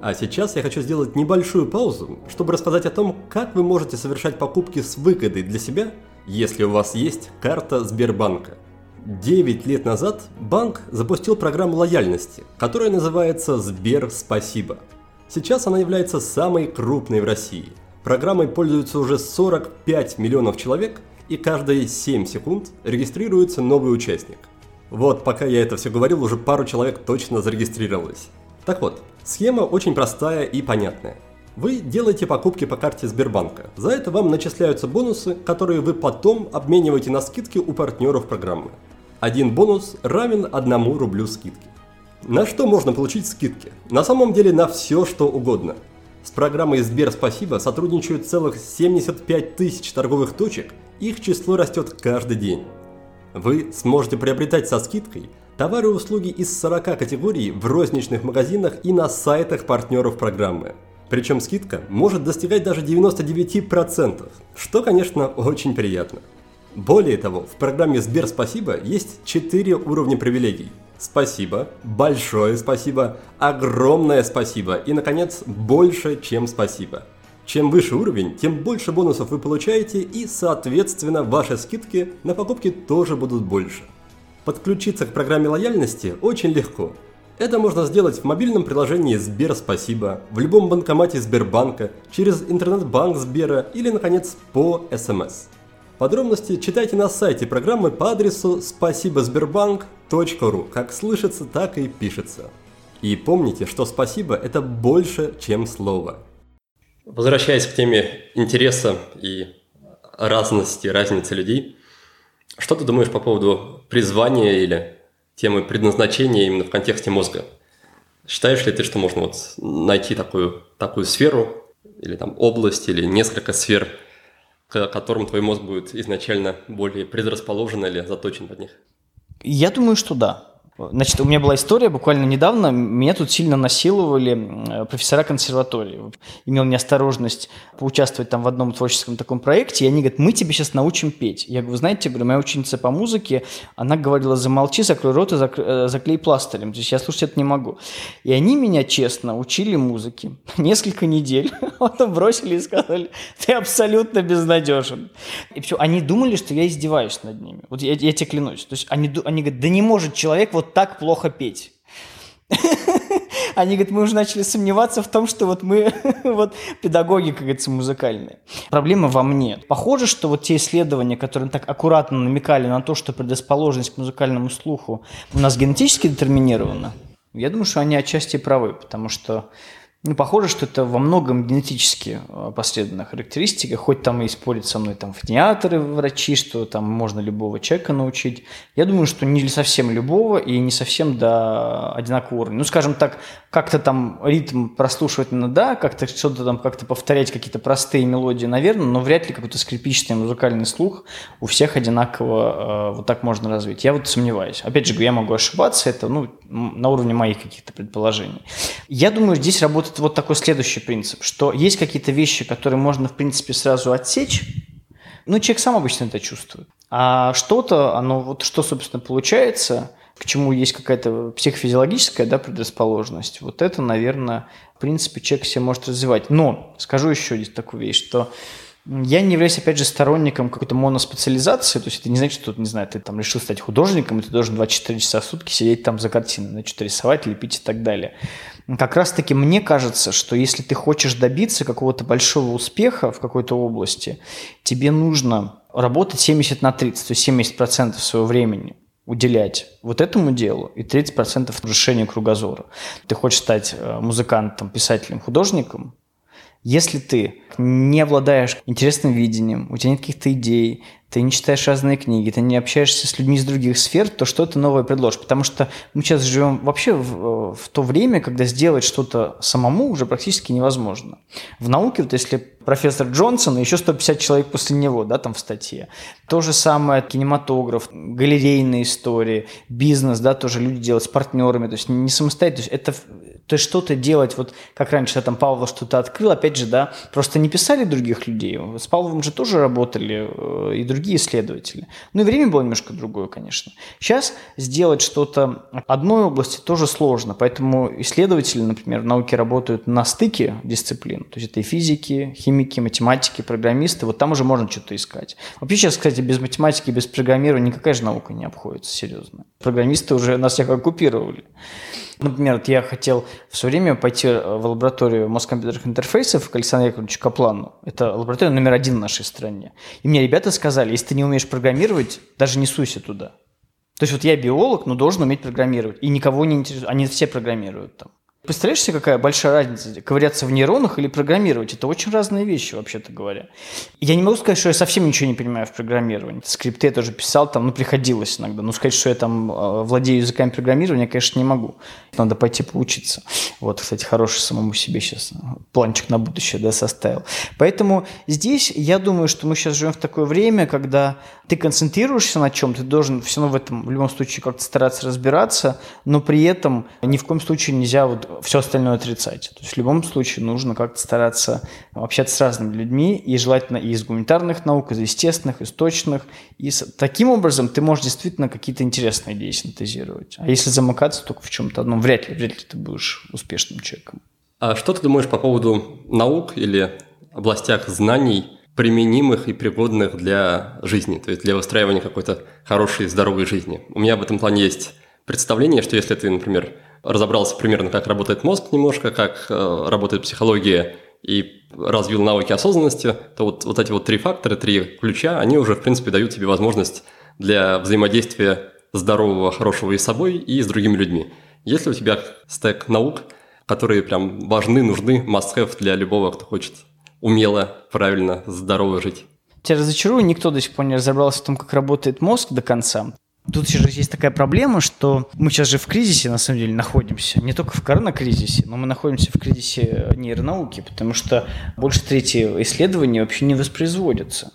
А сейчас я хочу сделать небольшую паузу, чтобы рассказать о том, как вы можете совершать покупки с выгодой для себя, если у вас есть карта Сбербанка. 9 лет назад банк запустил программу лояльности, которая называется Сбер Спасибо. Сейчас она является самой крупной в России. Программой пользуются уже 45 миллионов человек, и каждые 7 секунд регистрируется новый участник. Вот, пока я это все говорил, уже пару человек точно зарегистрировалось. Так вот, схема очень простая и понятная. Вы делаете покупки по карте Сбербанка. За это вам начисляются бонусы, которые вы потом обмениваете на скидки у партнеров программы. Один бонус равен одному рублю скидки. На что можно получить скидки? На самом деле на все, что угодно. С программой Сбер Спасибо сотрудничают целых 75 тысяч торговых точек, их число растет каждый день. Вы сможете приобретать со скидкой товары и услуги из 40 категорий в розничных магазинах и на сайтах партнеров программы. Причем скидка может достигать даже 99%, что, конечно, очень приятно. Более того, в программе Сбер Спасибо есть 4 уровня привилегий. Спасибо, большое спасибо, огромное спасибо и, наконец, больше, чем спасибо. Чем выше уровень, тем больше бонусов вы получаете и, соответственно, ваши скидки на покупки тоже будут больше. Подключиться к программе лояльности очень легко. Это можно сделать в мобильном приложении Сбер Спасибо, в любом банкомате Сбербанка, через интернет-банк Сбера или, наконец, по СМС. Подробности читайте на сайте программы по адресу спасибосбербанк.ру, как слышится, так и пишется. И помните, что спасибо – это больше, чем слово. Возвращаясь к теме интереса и разности, разницы людей, что ты думаешь по поводу призвания или темы предназначения именно в контексте мозга? Считаешь ли ты, что можно вот найти такую, такую сферу или там область или несколько сфер, к которым твой мозг будет изначально более предрасположен или заточен под них? Я думаю, что да. Значит, у меня была история буквально недавно. Меня тут сильно насиловали профессора консерватории. Имел неосторожность поучаствовать там в одном творческом таком проекте. И они говорят, мы тебе сейчас научим петь. Я говорю, знаете, говорю, моя ученица по музыке, она говорила, замолчи, закрой рот и э, заклей пластырем. То есть я слушать это не могу. И они меня, честно, учили музыке [laughs] несколько недель. [laughs] Потом бросили и сказали, ты абсолютно безнадежен. И все, они думали, что я издеваюсь над ними. Вот я, я тебе клянусь. То есть они, они говорят, да не может человек вот так плохо петь. [laughs] Они говорят, мы уже начали сомневаться в том, что вот мы, [laughs] вот педагоги, как говорится, музыкальные. Проблема во мне. Похоже, что вот те исследования, которые так аккуратно намекали на то, что предрасположенность к музыкальному слуху у нас генетически детерминирована, я думаю, что они отчасти правы, потому что ну, похоже, что это во многом генетически э, последовательная характеристика, хоть там и спорят со мной там фтиатры, врачи, что там можно любого человека научить. Я думаю, что не совсем любого и не совсем до одинакового уровня. Ну, скажем так, как-то там ритм прослушивать надо, да, как-то что-то там, как-то повторять какие-то простые мелодии, наверное, но вряд ли какой-то скрипичный музыкальный слух у всех одинаково э, вот так можно развить. Я вот сомневаюсь. Опять же, я могу ошибаться, это ну, на уровне моих каких-то предположений. Я думаю, здесь работает вот такой следующий принцип, что есть какие-то вещи, которые можно, в принципе, сразу отсечь, ну, человек сам обычно это чувствует. А что-то, оно вот что, собственно, получается, к чему есть какая-то психофизиологическая да, предрасположенность, вот это, наверное, в принципе, человек себе может развивать. Но скажу еще здесь такую вещь, что я не являюсь, опять же, сторонником какой-то моноспециализации, то есть это не значит, что, не знаю, ты там решил стать художником, и ты должен 24 часа в сутки сидеть там за картиной, что-то рисовать, лепить и так далее. Как раз-таки мне кажется, что если ты хочешь добиться какого-то большого успеха в какой-то области, тебе нужно работать 70 на 30, то есть 70% своего времени уделять вот этому делу и 30% решению кругозора. Ты хочешь стать э, музыкантом, писателем, художником, если ты не обладаешь интересным видением, у тебя нет каких-то идей, ты не читаешь разные книги, ты не общаешься с людьми из других сфер, то что-то новое предложишь. Потому что мы сейчас живем вообще в, в то время, когда сделать что-то самому уже практически невозможно. В науке, вот если профессор Джонсон и еще 150 человек после него, да, там в статье. То же самое кинематограф, галерейные истории, бизнес, да, тоже люди делают с партнерами, то есть не самостоятельно. То есть это То есть что-то делать, вот как раньше там Павлов что-то открыл, опять же, да, просто не писали других людей. С Павловым же тоже работали э, и другие исследователи. Ну и время было немножко другое, конечно. Сейчас сделать что-то одной области тоже сложно, поэтому исследователи, например, в науке работают на стыке дисциплин. То есть это и физики, химики, математики, программисты. Вот там уже можно что-то искать. Вообще сейчас, кстати, без математики, без программирования никакая же наука не обходится, серьезно. Программисты уже нас всех оккупировали. Например, вот я хотел все время пойти в лабораторию мозг-компьютерных интерфейсов к Александру Яковлевичу Каплану. Это лаборатория номер один в нашей стране. И мне ребята сказали, если ты не умеешь программировать, даже не суйся туда. То есть вот я биолог, но должен уметь программировать. И никого не интересует. Они все программируют там. Представляешь себе, какая большая разница, ковыряться в нейронах или программировать? Это очень разные вещи, вообще-то говоря. Я не могу сказать, что я совсем ничего не понимаю в программировании. Скрипты я тоже писал, там, ну, приходилось иногда. Но сказать, что я там э, владею языками программирования, конечно, не могу. Надо пойти поучиться. Вот, кстати, хороший самому себе сейчас планчик на будущее да, составил. Поэтому здесь я думаю, что мы сейчас живем в такое время, когда ты концентрируешься на чем, ты должен все равно в этом в любом случае как-то стараться разбираться, но при этом ни в коем случае нельзя вот все остальное отрицать. То есть в любом случае нужно как-то стараться общаться с разными людьми, и желательно и из гуманитарных наук, из естественных, из точных. И с... таким образом ты можешь действительно какие-то интересные идеи синтезировать. А если замыкаться только в чем-то одном, вряд ли, вряд ли ты будешь успешным человеком. А что ты думаешь по поводу наук или областях знаний, применимых и пригодных для жизни, то есть для выстраивания какой-то хорошей, здоровой жизни? У меня в этом плане есть представление, что если ты, например, разобрался примерно, как работает мозг немножко, как э, работает психология и развил навыки осознанности, то вот, вот эти вот три фактора, три ключа, они уже, в принципе, дают тебе возможность для взаимодействия здорового, хорошего и с собой, и с другими людьми. Есть ли у тебя стек наук, которые прям важны, нужны, must-have для любого, кто хочет умело, правильно, здорово жить? Тебя разочарую, никто до сих пор не разобрался в том, как работает мозг до конца. Тут же есть такая проблема, что мы сейчас же в кризисе, на самом деле, находимся. Не только в коронакризисе, но мы находимся в кризисе нейронауки, потому что больше трети исследований вообще не воспроизводятся.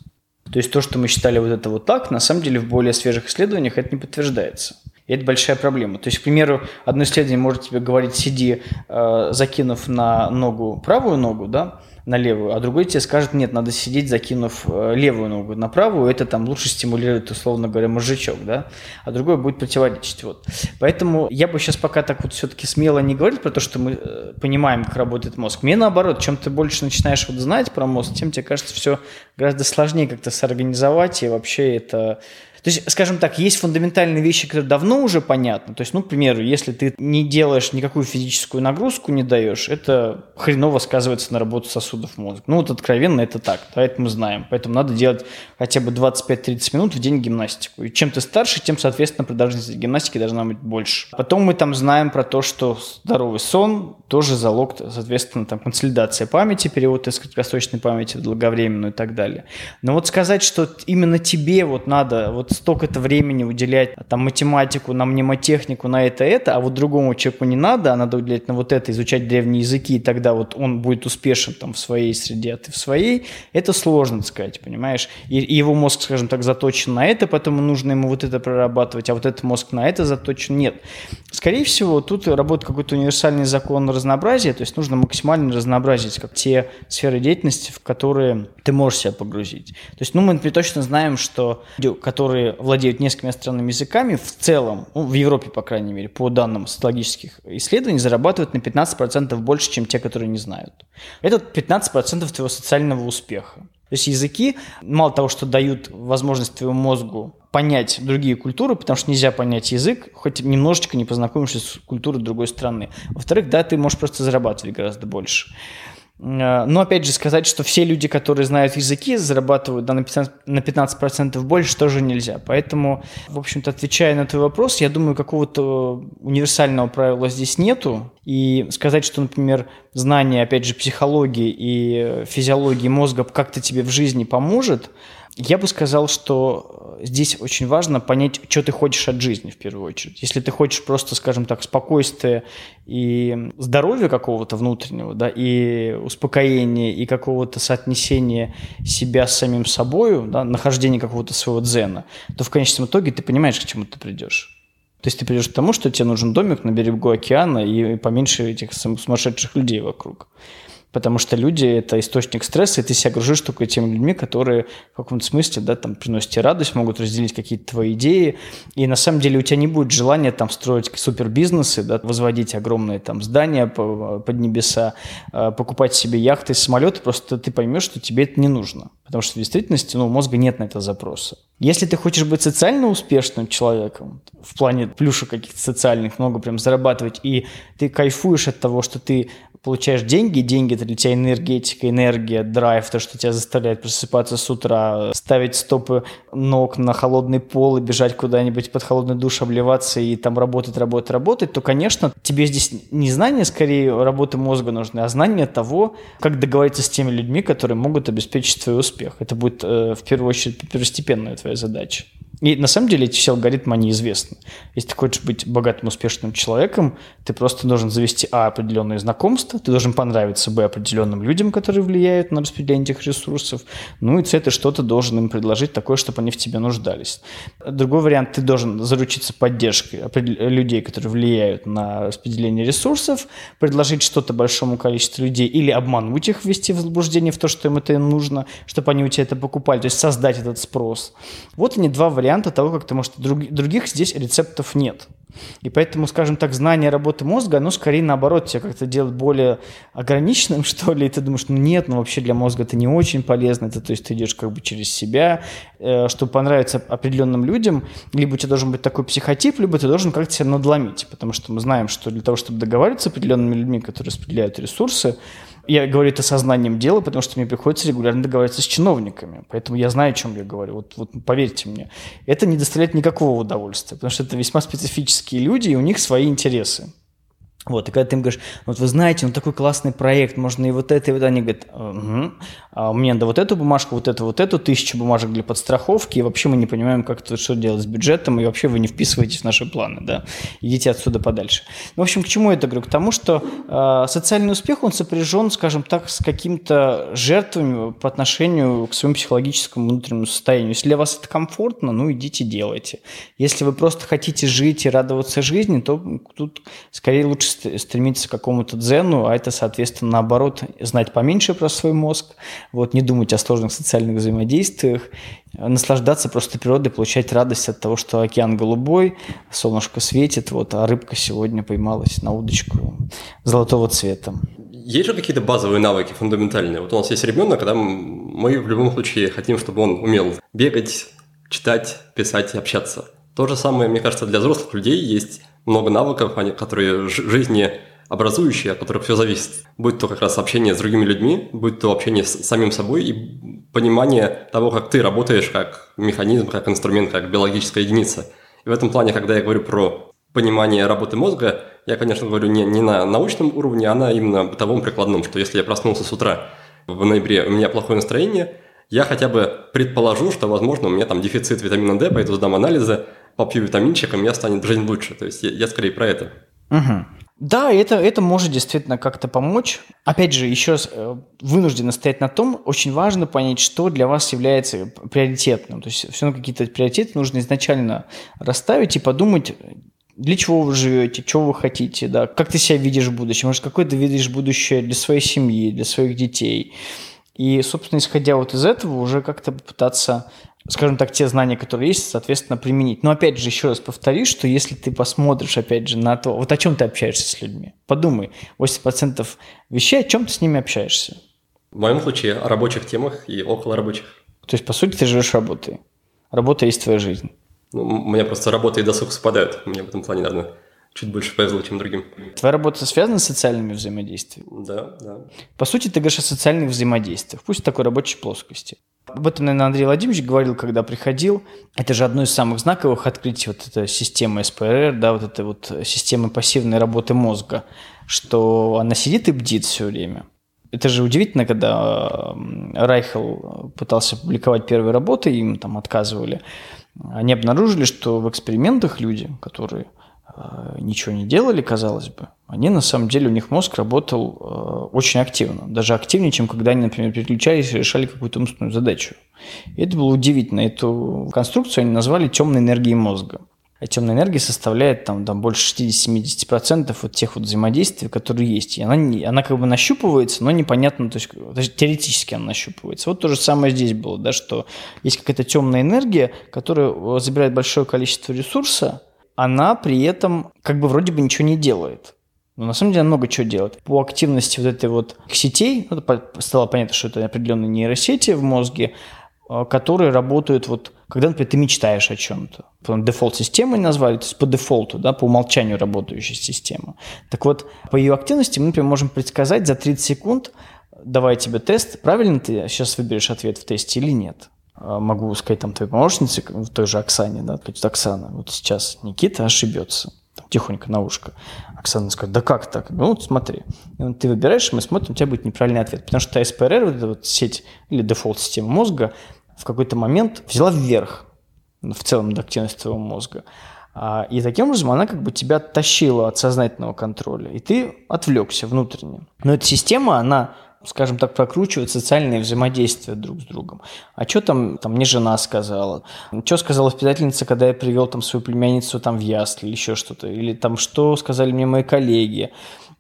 То есть то, что мы считали вот это вот так, на самом деле в более свежих исследованиях это не подтверждается. И это большая проблема. То есть, к примеру, одно исследование может тебе говорить, сиди, э, закинув на ногу правую ногу, да, на левую, а другой тебе скажет, нет, надо сидеть, закинув э, левую ногу на правую, это там лучше стимулирует, условно говоря, мозжечок, да, а другой будет противоречить, вот. Поэтому я бы сейчас пока так вот все-таки смело не говорил про то, что мы э, понимаем, как работает мозг. Мне наоборот, чем ты больше начинаешь вот знать про мозг, тем тебе кажется все гораздо сложнее как-то сорганизовать, и вообще это то есть, скажем так, есть фундаментальные вещи, которые давно уже понятны. То есть, ну, к примеру, если ты не делаешь никакую физическую нагрузку, не даешь, это хреново сказывается на работу сосудов мозга. Ну, вот откровенно это так, да, это мы знаем. Поэтому надо делать хотя бы 25-30 минут в день гимнастику. И чем ты старше, тем, соответственно, продолжительность гимнастики должна быть больше. Потом мы там знаем про то, что здоровый сон тоже залог, соответственно, там консолидация памяти, перевод из краткосрочной памяти в долговременную и так далее. Но вот сказать, что именно тебе вот надо вот столько-то времени уделять там математику, на мнемотехнику, на это, это, а вот другому человеку не надо, а надо уделять на вот это, изучать древние языки, и тогда вот он будет успешен там в своей среде, а ты в своей, это сложно сказать, понимаешь? И, и его мозг, скажем так, заточен на это, поэтому нужно ему вот это прорабатывать, а вот этот мозг на это заточен. Нет. Скорее всего, тут работает какой-то универсальный закон разнообразия, то есть нужно максимально разнообразить как те сферы деятельности, в которые ты можешь себя погрузить. То есть, ну, мы точно знаем, что люди, которые владеют несколькими иностранными языками, в целом, ну, в Европе, по крайней мере, по данным социологических исследований, зарабатывают на 15% больше, чем те, которые не знают. Это 15% твоего социального успеха. То есть языки, мало того, что дают возможность твоему мозгу понять другие культуры, потому что нельзя понять язык, хоть немножечко не познакомившись с культурой другой страны. Во-вторых, да, ты можешь просто зарабатывать гораздо больше. Э, но опять же сказать, что все люди, которые знают языки, зарабатывают да, на 15%, на 15 больше, тоже нельзя. Поэтому, в общем-то, отвечая на твой вопрос, я думаю, какого-то универсального правила здесь нету. И сказать, что, например, знание, опять же, психологии и физиологии мозга как-то тебе в жизни поможет – я бы сказал, что здесь очень важно понять, что ты хочешь от жизни в первую очередь. Если ты хочешь просто, скажем так, спокойствия и здоровья какого-то внутреннего, да, и успокоения, и какого-то соотнесения себя с самим собой, да, нахождения какого-то своего дзена, то в конечном итоге ты понимаешь, к чему ты придешь. То есть ты придешь к тому, что тебе нужен домик на берегу океана и поменьше этих сумасшедших людей вокруг потому что люди – это источник стресса, и ты себя гружишь только теми людьми, которые в каком-то смысле да, там, приносят тебе радость, могут разделить какие-то твои идеи, и на самом деле у тебя не будет желания там строить супербизнесы, да, возводить огромные там здания под небеса, э, покупать себе яхты, самолеты, просто ты поймешь, что тебе это не нужно, потому что в действительности ну, у мозга нет на это запроса. Если ты хочешь быть социально успешным человеком, в плане плюшек каких-то социальных, много прям зарабатывать, и ты кайфуешь от того, что ты получаешь деньги, деньги это для тебя энергетика, энергия, драйв, то, что тебя заставляет просыпаться с утра, ставить стопы ног на холодный пол и бежать куда-нибудь под холодный душ, обливаться и там работать, работать, работать, то, конечно, тебе здесь не знание, скорее, работы мозга нужны, а знание того, как договориться с теми людьми, которые могут обеспечить твой успех. Это будет э, в первую очередь первостепенная твоя задача. И на самом деле эти все алгоритмы, они известны. Если ты хочешь быть богатым, успешным человеком, ты просто должен завести, а, определенные знакомства, ты должен понравиться, б, определенным людям, которые влияют на распределение этих ресурсов, ну и c, ты что-то должен им предложить такое, чтобы они в тебе нуждались. Другой вариант, ты должен заручиться поддержкой людей, которые влияют на распределение ресурсов, предложить что-то большому количеству людей или обмануть их, ввести в заблуждение в то, что им это нужно, чтобы они у тебя это покупали, то есть создать этот спрос. Вот они два варианта варианта того, как ты можешь... Друг, других здесь рецептов нет. И поэтому, скажем так, знание работы мозга, оно скорее наоборот тебя как-то делает более ограниченным, [laughs] что ли, и ты думаешь, ну нет, ну вообще для мозга это не очень полезно, это, то есть ты идешь как бы через себя, э, чтобы понравиться определенным людям, либо у тебя должен быть такой психотип, либо ты должен как-то себя надломить, потому что мы знаем, что для того, чтобы договариваться с определенными людьми, которые распределяют ресурсы, я говорю это сознанием дела, потому что мне приходится регулярно договариваться с чиновниками. Поэтому я знаю, о чем я говорю. Вот, вот поверьте мне. Это не доставляет никакого удовольствия, потому что это весьма специфические люди, и у них свои интересы. Вот, и когда ты им говоришь, вот вы знаете, ну такой классный проект, можно и вот это, и вот они говорят, угу, а мне надо вот эту бумажку, вот эту, вот эту, тысячу бумажек для подстраховки, и вообще мы не понимаем, как это, что делать с бюджетом, и вообще вы не вписываетесь в наши планы, да, идите отсюда подальше. Ну, в общем, к чему я это говорю? К тому, что э, социальный успех, он сопряжен, скажем так, с какими-то жертвами по отношению к своему психологическому внутреннему состоянию. Если для вас это комфортно, ну, идите делайте. Если вы просто хотите жить и радоваться жизни, то тут скорее лучше стремиться к какому-то дзену, а это, соответственно, наоборот, знать поменьше про свой мозг, вот, не думать о сложных социальных взаимодействиях, наслаждаться просто природой, получать радость от того, что океан голубой, солнышко светит, вот, а рыбка сегодня поймалась на удочку золотого цвета. Есть же какие-то базовые навыки фундаментальные? Вот у нас есть ребенок, когда мы в любом случае хотим, чтобы он умел бегать, читать, писать общаться. То же самое, мне кажется, для взрослых людей есть много навыков, которые жизни образующие, от которых все зависит. Будь то как раз общение с другими людьми, будь то общение с самим собой и понимание того, как ты работаешь как механизм, как инструмент, как биологическая единица. И в этом плане, когда я говорю про понимание работы мозга, я, конечно, говорю не, не на научном уровне, а на именно бытовом прикладном, что если я проснулся с утра в ноябре, у меня плохое настроение, я хотя бы предположу, что, возможно, у меня там дефицит витамина D, пойду сдам анализы, попью меня станет жизнь лучше. То есть я, я скорее про это. Угу. Да, это, это может действительно как-то помочь. Опять же, еще раз э, вынуждены стоять на том, очень важно понять, что для вас является приоритетным. То есть все равно какие-то приоритеты нужно изначально расставить и подумать, для чего вы живете, чего вы хотите, да, как ты себя видишь в будущем, может, какое ты видишь будущее для своей семьи, для своих детей. И, собственно, исходя вот из этого, уже как-то попытаться скажем так, те знания, которые есть, соответственно, применить. Но опять же, еще раз повторюсь, что если ты посмотришь, опять же, на то, вот о чем ты общаешься с людьми, подумай, 80% вещей, о чем ты с ними общаешься. В моем случае о рабочих темах и около рабочих. То есть, по сути, ты живешь работой. Работа есть твоя жизнь. Ну, у меня просто работа и досуг совпадают. Мне в этом плане, наверное, чуть больше повезло, чем другим. Твоя работа связана с социальными взаимодействиями? Да, да. По сути, ты говоришь о социальных взаимодействиях, пусть в такой рабочей плоскости. Об этом, наверное, Андрей Владимирович говорил, когда приходил. Это же одно из самых знаковых открытий, вот эта система СПР, да, вот эта вот система пассивной работы мозга, что она сидит и бдит все время. Это же удивительно, когда Райхел пытался публиковать первые работы, им там отказывали. Они обнаружили, что в экспериментах люди, которые ничего не делали, казалось бы, они на самом деле, у них мозг работал э, очень активно. Даже активнее, чем когда они, например, переключались и решали какую-то умственную задачу. И это было удивительно. Эту конструкцию они назвали темной энергией мозга. А темная энергия составляет там, там больше 60-70% от тех вот взаимодействий, которые есть. И она, не, она как бы нащупывается, но непонятно, то есть, то есть теоретически она нащупывается. Вот то же самое здесь было, да, что есть какая-то темная энергия, которая э, забирает большое количество ресурса, она при этом как бы вроде бы ничего не делает. Но на самом деле она много чего делает. По активности вот этой вот сетей, ну, стало понятно, что это определенные нейросети в мозге, э, которые работают вот когда, например, ты мечтаешь о чем-то. Дефолт-системой назвали, то есть по дефолту, да, по умолчанию работающая система. Так вот, по ее активности мы, например, можем предсказать за 30 секунд, давай тебе тест, правильно ты сейчас выберешь ответ в тесте или нет. А могу сказать там твоей помощнице, той же Оксане, да, сказать, Оксана, вот сейчас Никита ошибется тихонько на ушко. Оксана скажет, да как так? Ну, вот смотри. И вот ты выбираешь, мы смотрим, у тебя будет неправильный ответ. Потому что СПРР, вот эта вот сеть или дефолт-система мозга, в какой-то момент взяла вверх в целом активности твоего мозга. А, и таким образом она как бы тебя тащила от сознательного контроля, и ты отвлекся внутренне. Но эта система, она скажем так, прокручивает социальные взаимодействия друг с другом. А что там, там мне жена сказала? Что сказала воспитательница, когда я привел там свою племянницу там в ясли или еще что-то? Или там что сказали мне мои коллеги?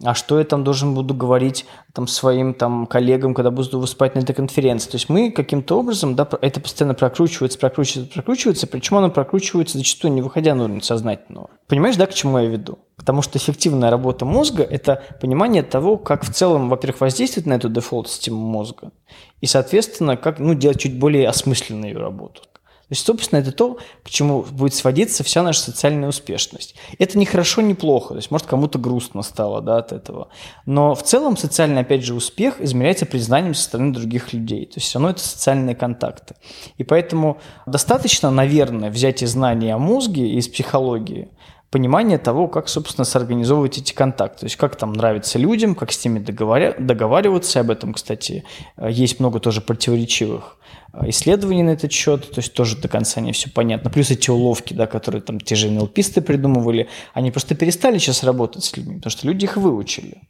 А что я там должен буду говорить там своим там коллегам, когда буду выступать на этой конференции. То есть мы каким-то образом, да, это постоянно прокручивается, прокручивается, прокручивается, причем оно прокручивается зачастую не выходя на уровень сознательного. Понимаешь, да, к чему я веду? Потому что эффективная работа мозга – это понимание того, как в целом, во-первых, воздействовать на эту дефолт-систему мозга, и, соответственно, как ну, делать чуть более осмысленную ее работу. То есть, собственно, это то, к чему будет сводиться вся наша социальная успешность. Это не хорошо, не плохо. То есть, может, кому-то грустно стало да, от этого. Но в целом социальный, опять же, успех измеряется признанием со стороны других людей. То есть, все равно это социальные контакты. И поэтому достаточно, наверное, взять и знания о мозге из психологии, понимание того, как, собственно, сорганизовывать эти контакты. То есть, как там нравится людям, как с ними договоря... договариваться. Об этом, кстати, есть много тоже противоречивых Э, исследований на этот счет, то есть тоже до конца не все понятно. Плюс эти уловки, да, которые там те же НЛПисты придумывали, они просто перестали сейчас работать с людьми, потому что люди их выучили.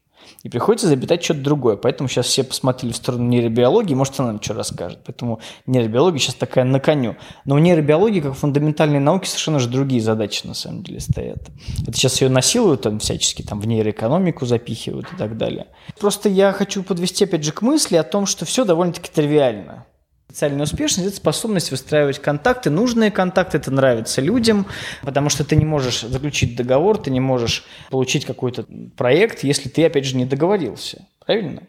И приходится забитать что-то другое. Поэтому сейчас все посмотрели в сторону нейробиологии, может, она нам что расскажет. Поэтому нейробиология сейчас такая на коню. Но у нейробиологии, как фундаментальной науки, совершенно же другие задачи на самом деле стоят. Это сейчас ее насилуют там всячески, там в нейроэкономику запихивают и так далее. Просто я хочу подвести опять же к мысли о том, что все довольно-таки тривиально. Социальная успешность – это способность выстраивать контакты, нужные контакты, это нравится людям, потому что ты не можешь заключить договор, ты не можешь получить какой-то проект, если ты, опять же, не договорился. Правильно?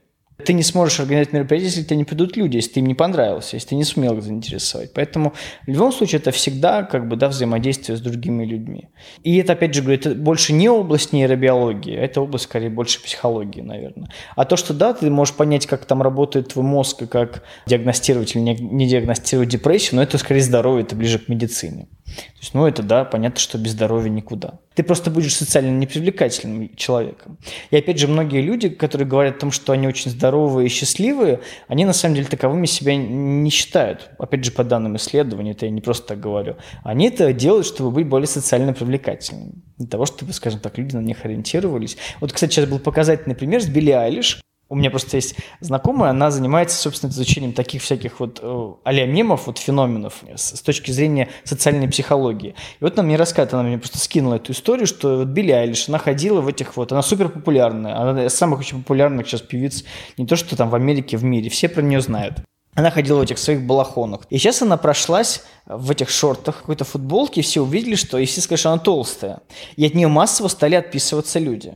Ты не сможешь организовать мероприятие, если тебе не придут люди, если ты им не понравился, если ты не сумел их заинтересовать. Поэтому в любом случае это всегда как бы, да, взаимодействие с другими людьми. И это, опять же, говорю, это больше не область нейробиологии, а это область, скорее, больше психологии, наверное. А то, что да, ты можешь понять, как там работает твой мозг и как диагностировать или не диагностировать депрессию, но это скорее здоровье, это ближе к медицине. То есть, ну, это да, понятно, что без здоровья никуда. Ты просто будешь социально непривлекательным человеком. И опять же, многие люди, которые говорят о том, что они очень здоровые и счастливые, они на самом деле таковыми себя не считают. Опять же, по данным исследований, это я не просто так говорю. Они это делают, чтобы быть более социально привлекательными. Для того, чтобы, скажем так, люди на них ориентировались. Вот, кстати, сейчас был показательный пример с Билли Айлиш. У меня просто есть знакомая, она занимается, собственно, изучением таких всяких вот э, а мемов, вот феноменов с, с точки зрения социальной психологии. И вот она мне рассказывает, она мне просто скинула эту историю, что вот Билли Айлиш, она ходила в этих вот, она супер популярная, она из самых очень популярных сейчас певиц, не то что там в Америке, в мире, все про нее знают. Она ходила в этих своих балахонах. И сейчас она прошлась в этих шортах, какой-то футболке, и все увидели, что, естественно, конечно, она толстая. И от нее массово стали отписываться люди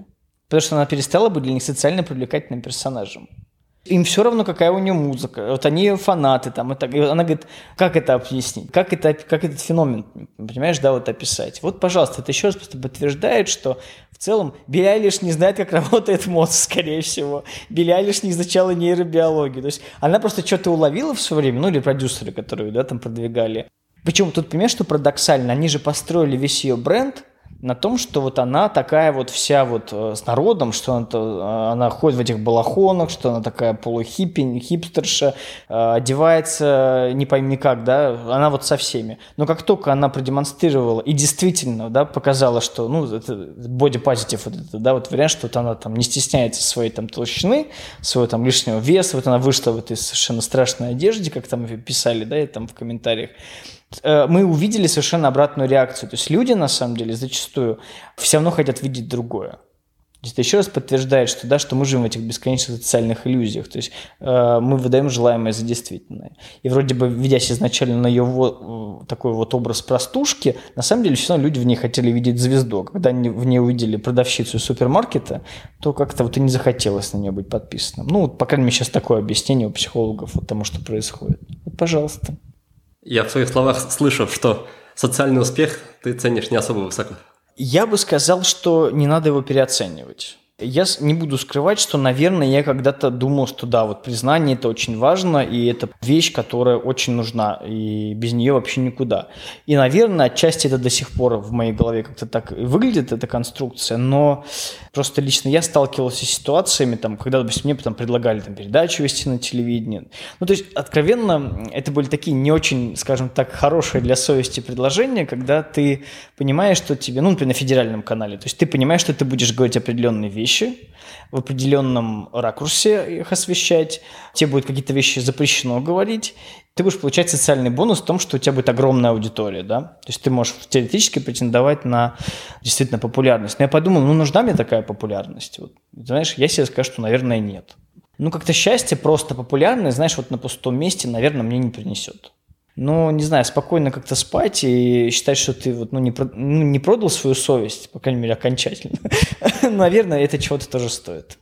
потому что она перестала быть для них социально привлекательным персонажем. Им все равно, какая у нее музыка. Вот они фанаты там. И так. И она говорит, как это объяснить? Как, это, как этот феномен, понимаешь, да, вот описать? Вот, пожалуйста, это еще раз просто подтверждает, что в целом Билли лишь не знает, как работает мозг, скорее всего. Билли лишь не изучала нейробиологию. То есть она просто что-то уловила в свое время, ну или продюсеры, которые, да, там продвигали. Причем тут, понимаешь, что парадоксально? Они же построили весь ее бренд – на том, что вот она такая вот вся вот э, с народом, что она, э, она ходит в этих балахонах, что она такая полухиппи, хипстерша, э, одевается не пойми как, да, она вот со всеми. Но как только она продемонстрировала и действительно, да, показала, что, ну, это positive, вот это, да, вот вариант, что вот она там не стесняется своей там толщины, своего там лишнего веса, вот она вышла в этой совершенно страшной одежде, как там писали, да, и там в комментариях, мы увидели совершенно обратную реакцию. То есть люди, на самом деле, зачастую все равно хотят видеть другое. Это еще раз подтверждает, что, да, что мы живем в этих бесконечных социальных иллюзиях. То есть э, мы выдаем желаемое за действительное. И вроде бы, ведясь изначально на ее вот, такой вот образ простушки, на самом деле все равно люди в ней хотели видеть звезду. Когда они в ней увидели продавщицу супермаркета, то как-то вот и не захотелось на нее быть подписанным. Ну, вот, по крайней мере, сейчас такое объяснение у психологов вот тому, что происходит. Вот, пожалуйста. Я в своих словах слышу, что социальный успех ты ценишь не особо высоко. Я бы сказал, что не надо его переоценивать. Я не буду скрывать, что, наверное, я когда-то думал, что да, вот признание это очень важно, и это вещь, которая очень нужна, и без нее вообще никуда. И, наверное, отчасти это до сих пор в моей голове как-то так выглядит, эта конструкция, но просто лично я сталкивался с ситуациями, там, когда, допустим, мне там, предлагали там, передачу вести на телевидении. Ну, то есть, откровенно, это были такие не очень, скажем так, хорошие для совести предложения, когда ты понимаешь, что тебе, ну, например, на федеральном канале, то есть ты понимаешь, что ты будешь говорить определенные вещи, вещи, в определенном ракурсе их освещать, тебе будет какие-то вещи запрещено говорить, ты будешь получать социальный бонус в том, что у тебя будет огромная аудитория, да, то есть ты можешь теоретически претендовать на действительно популярность. Но я подумал, ну нужна мне такая популярность? Вот, знаешь, я себе скажу, что, наверное, нет. Ну, как-то счастье просто популярное, знаешь, вот на пустом месте, наверное, мне не принесет. Но, не знаю, спокойно как-то спать и считать, что ты вот, ну, не, ну, не продал свою совесть, по крайней мере, окончательно. [laughs] Наверное, это чего-то тоже стоит.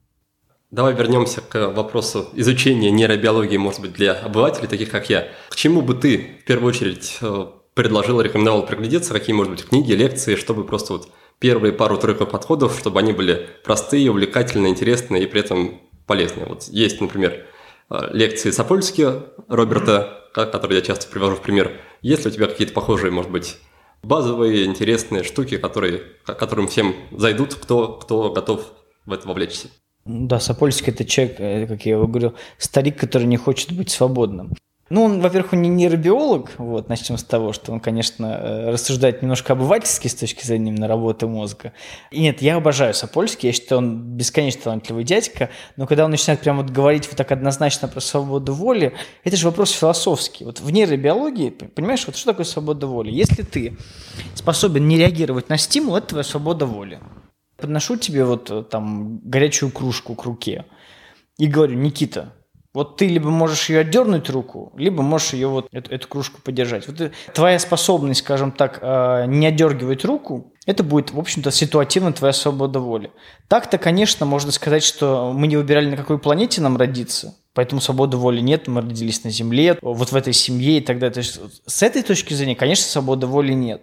Давай вернемся к вопросу изучения нейробиологии, может быть, для обывателей, таких как я. К чему бы ты, в первую очередь, э, предложил, рекомендовал приглядеться, какие, может быть, книги, лекции, чтобы просто вот первые пару-тройку подходов, чтобы они были простые, увлекательные, интересные и при этом полезные. Вот есть, например, лекции Сапольски Роберта который я часто привожу в пример. Есть ли у тебя какие-то похожие, может быть, базовые, интересные штуки, которые, которым всем зайдут, кто, кто готов в это вовлечься? Да, Сапольский – это человек, э, как я его говорю, старик, который не хочет быть свободным. Ну, он, во-первых, он не нейробиолог, вот, начнем с того, что он, конечно, э, рассуждает немножко обывательски с точки зрения именно работы мозга. И нет, я обожаю Сапольский, я считаю, он бесконечно талантливый дядька, но когда он начинает прямо вот говорить вот так однозначно про свободу воли, это же вопрос философский. Вот в нейробиологии, понимаешь, вот что такое свобода воли? Если ты способен не реагировать на стимул, это твоя свобода воли. Подношу тебе вот э, там горячую кружку к руке и говорю, Никита, вот ты либо можешь ее отдернуть руку, либо можешь ее вот эту, эту кружку подержать. Вот твоя способность, скажем так, э, не отдергивать руку, это будет, в общем-то, ситуативно твоя свобода воли. Так-то, конечно, можно сказать, что мы не выбирали, на какой планете нам родиться, поэтому свободы воли нет, мы родились на Земле, вот в этой семье и так далее. То есть с этой точки зрения, конечно, свободы воли нет.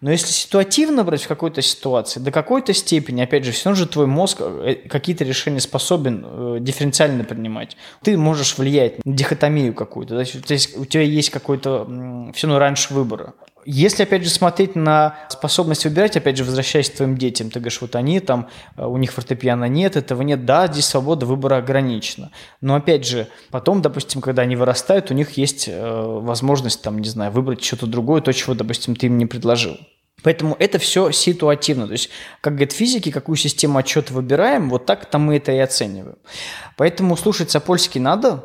Но если ситуативно брать в какой-то ситуации, до какой-то степени, опять же, все равно же твой мозг э, какие-то решения способен э, дифференциально принимать. Ты можешь влиять на дихотомию какую-то. То есть у тебя есть какой-то все равно раньше выбора. Если, опять же, смотреть на способность выбирать, опять же, возвращаясь к твоим детям, ты говоришь, вот они там, э, у них фортепиано нет, этого нет, да, здесь свобода выбора ограничена. Но, опять же, потом, допустим, когда они вырастают, у них есть э, возможность, там, не знаю, выбрать что-то другое, то, чего, допустим, ты им не предложил. Поэтому это все ситуативно. То есть, как говорят физики, какую систему отчета выбираем, вот так-то мы это и оцениваем. Поэтому слушать Сапольский надо,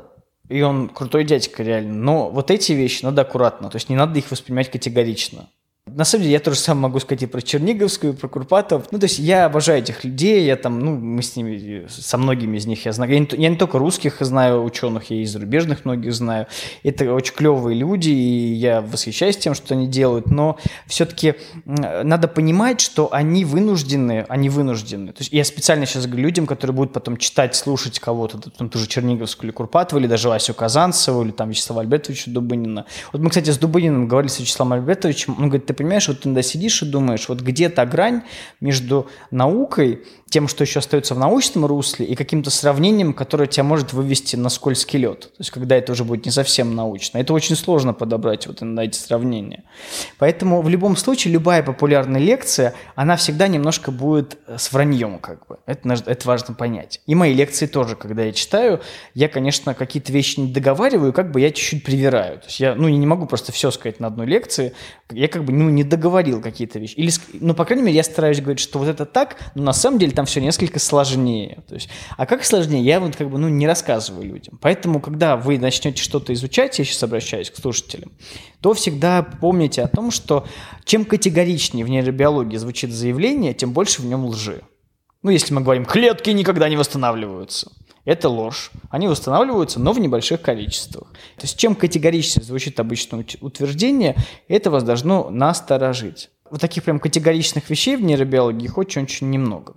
и он крутой дядька реально. Но вот эти вещи надо аккуратно, то есть не надо их воспринимать категорично. На самом деле, я тоже сам могу сказать и про Черниговскую, и про Курпатов. Ну, то есть я обожаю этих людей, я там, ну, мы с ними, со многими из них я знаю. Я не, я не только русских знаю ученых, я и зарубежных многих знаю. Это очень клевые люди, и я восхищаюсь тем, что они делают, но все-таки надо понимать, что они вынуждены, они вынуждены. То есть я специально сейчас говорю людям, которые будут потом читать, слушать кого-то, там, ту же Черниговскую или Курпатову, или даже Васю Казанцеву, или там Вячеслава Альбертовича Дубынина. Вот мы, кстати, с Дубыниным говорили с Вячеславом Альбертовичем, он говорит, ты понимаешь, вот ты иногда сидишь и думаешь, вот где то грань между наукой тем, что еще остается в научном русле, и каким-то сравнением, которое тебя может вывести на скользкий лед. То есть, когда это уже будет не совсем научно. Это очень сложно подобрать вот на эти сравнения. Поэтому в любом случае любая популярная лекция, она всегда немножко будет э, с враньем, как бы. Это, это важно понять. И мои лекции тоже, когда я читаю, я, конечно, какие-то вещи не договариваю, как бы я чуть-чуть привираю. То есть я, ну, не могу просто все сказать на одной лекции. Я как бы, ну, не договорил какие-то вещи. Или, ну, по крайней мере, я стараюсь говорить, что вот это так, но на самом деле там все несколько сложнее. То есть, а как сложнее, я вот как бы, ну, не рассказываю людям. Поэтому, когда вы начнете что-то изучать, я сейчас обращаюсь к слушателям, то всегда помните о том, что чем категоричнее в нейробиологии звучит заявление, тем больше в нем лжи. Ну, если мы говорим, клетки никогда не восстанавливаются. Это ложь. Они восстанавливаются, но в небольших количествах. То есть чем категоричнее звучит обычное утверждение, это вас должно насторожить. Вот таких прям категоричных вещей в нейробиологии их очень-очень немного.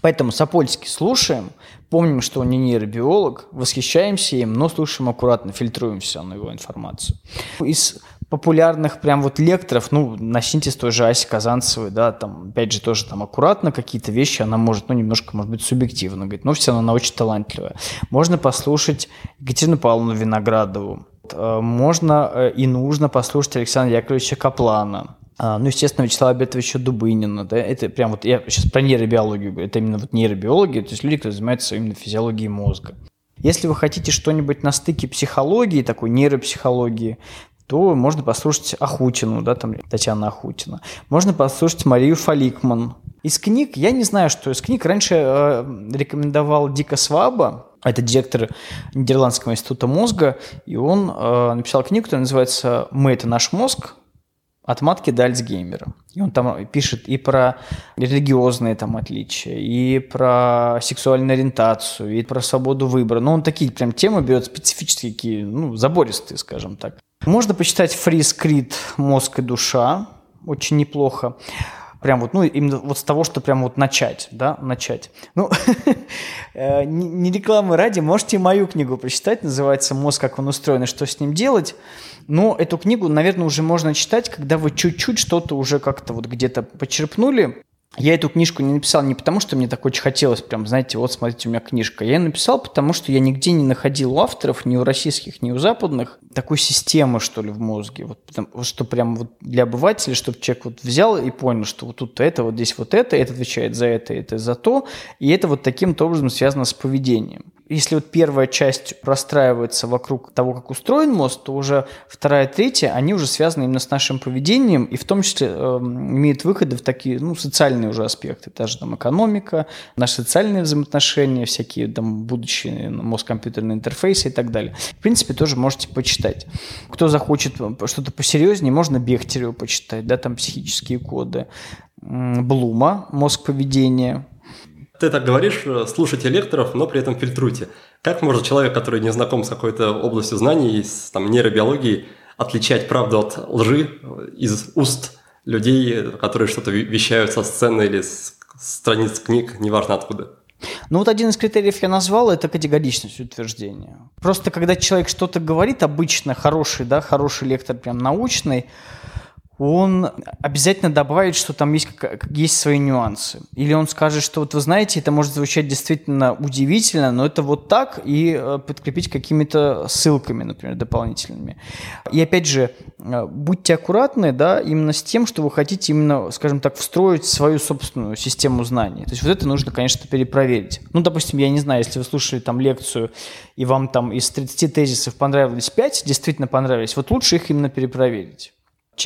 Поэтому Сапольский слушаем, помним, что он не нейробиолог, восхищаемся им, но слушаем аккуратно, фильтруем все на его информацию. Из популярных прям вот лекторов, ну, начните с той же Аси Казанцевой, да, там, опять же, тоже там аккуратно какие-то вещи она может, ну, немножко, может быть, субъективно говорить, но все равно она очень талантливая. Можно послушать Екатерину Павловну Виноградову, э, можно э, и нужно послушать Александра Яковлевича Каплана, а, ну, естественно, Вячеслава Бетовича Дубынина, да, это прям вот, я сейчас про нейробиологию говорю, это именно вот нейробиология, то есть люди, которые занимаются именно физиологией мозга. Если вы хотите что-нибудь на стыке психологии, такой нейропсихологии, то можно послушать Ахутину, да, там Татьяна Ахутина. Можно послушать Марию Фаликман. Из книг, я не знаю, что из книг. Раньше э, рекомендовал Дика Сваба, это директор Нидерландского института мозга, и он э, написал книгу, которая называется «Мы – это наш мозг», от матки до Альцгеймера. И он там пишет и про религиозные там отличия, и про сексуальную ориентацию, и про свободу выбора. Но он такие прям темы берет специфические, ну, забористые, скажем так. Можно почитать Фриз Крит «Мозг и душа». Очень неплохо. Прям вот, ну, именно вот с того, что прям вот начать, да, начать. Ну, [laughs] э, не рекламы ради, можете мою книгу прочитать, называется «Мозг, как он устроен и что с ним делать». Но эту книгу, наверное, уже можно читать, когда вы чуть-чуть что-то уже как-то вот где-то почерпнули, я эту книжку не написал не потому, что мне так очень хотелось, прям, знаете, вот смотрите, у меня книжка. Я написал, потому что я нигде не находил у авторов, ни у российских, ни у западных, такой системы, что ли, в мозге. Вот, что прям вот для обывателя, чтобы человек вот взял и понял, что вот тут это, вот здесь вот это, это отвечает за это, это за то, и это вот таким-то образом связано с поведением если вот первая часть простраивается вокруг того, как устроен мозг, то уже вторая, третья, они уже связаны именно с нашим поведением и в том числе э, имеют выходы в такие, ну, социальные уже аспекты, даже там экономика, наши социальные взаимоотношения, всякие там будущие мозг-компьютерные интерфейсы и так далее. В принципе, тоже можете почитать. Кто захочет что-то посерьезнее, можно Бехтерева почитать, да, там психические коды. Блума, мозг поведения, ты так говоришь, э, слушайте лекторов, но при этом фильтруйте. Как может человек, который не знаком с какой-то областью знаний, с там, нейробиологией, отличать правду от лжи из уст людей, которые что-то вещают со сцены или с страниц книг, неважно откуда? Ну вот один из критериев я назвал, это категоричность утверждения. Просто когда человек что-то говорит, обычно хороший, да, хороший лектор, прям научный, он обязательно добавит, что там есть, есть свои нюансы. Или он скажет, что вот вы знаете, это может звучать действительно удивительно, но это вот так, и э, подкрепить какими-то ссылками, например, дополнительными. И опять же, э, будьте аккуратны, да, именно с тем, что вы хотите именно, скажем так, встроить свою собственную систему знаний. То есть вот это нужно, конечно, перепроверить. Ну, допустим, я не знаю, если вы слушали там лекцию, и вам там из 30 тезисов понравились 5, действительно понравились, вот лучше их именно перепроверить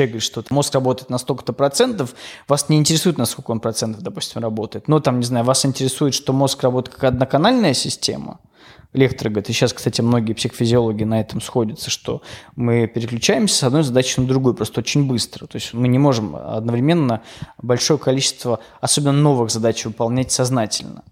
говорит, что мозг работает на столько-то процентов, вас не интересует, на сколько он процентов, допустим, работает. Но там, не знаю, вас интересует, что мозг работает как одноканальная система – лекторы говорят, и сейчас, кстати, многие психофизиологи на этом сходятся, что мы переключаемся с одной задачи на другую просто очень быстро. То есть мы не можем одновременно большое количество, особенно новых задач выполнять сознательно.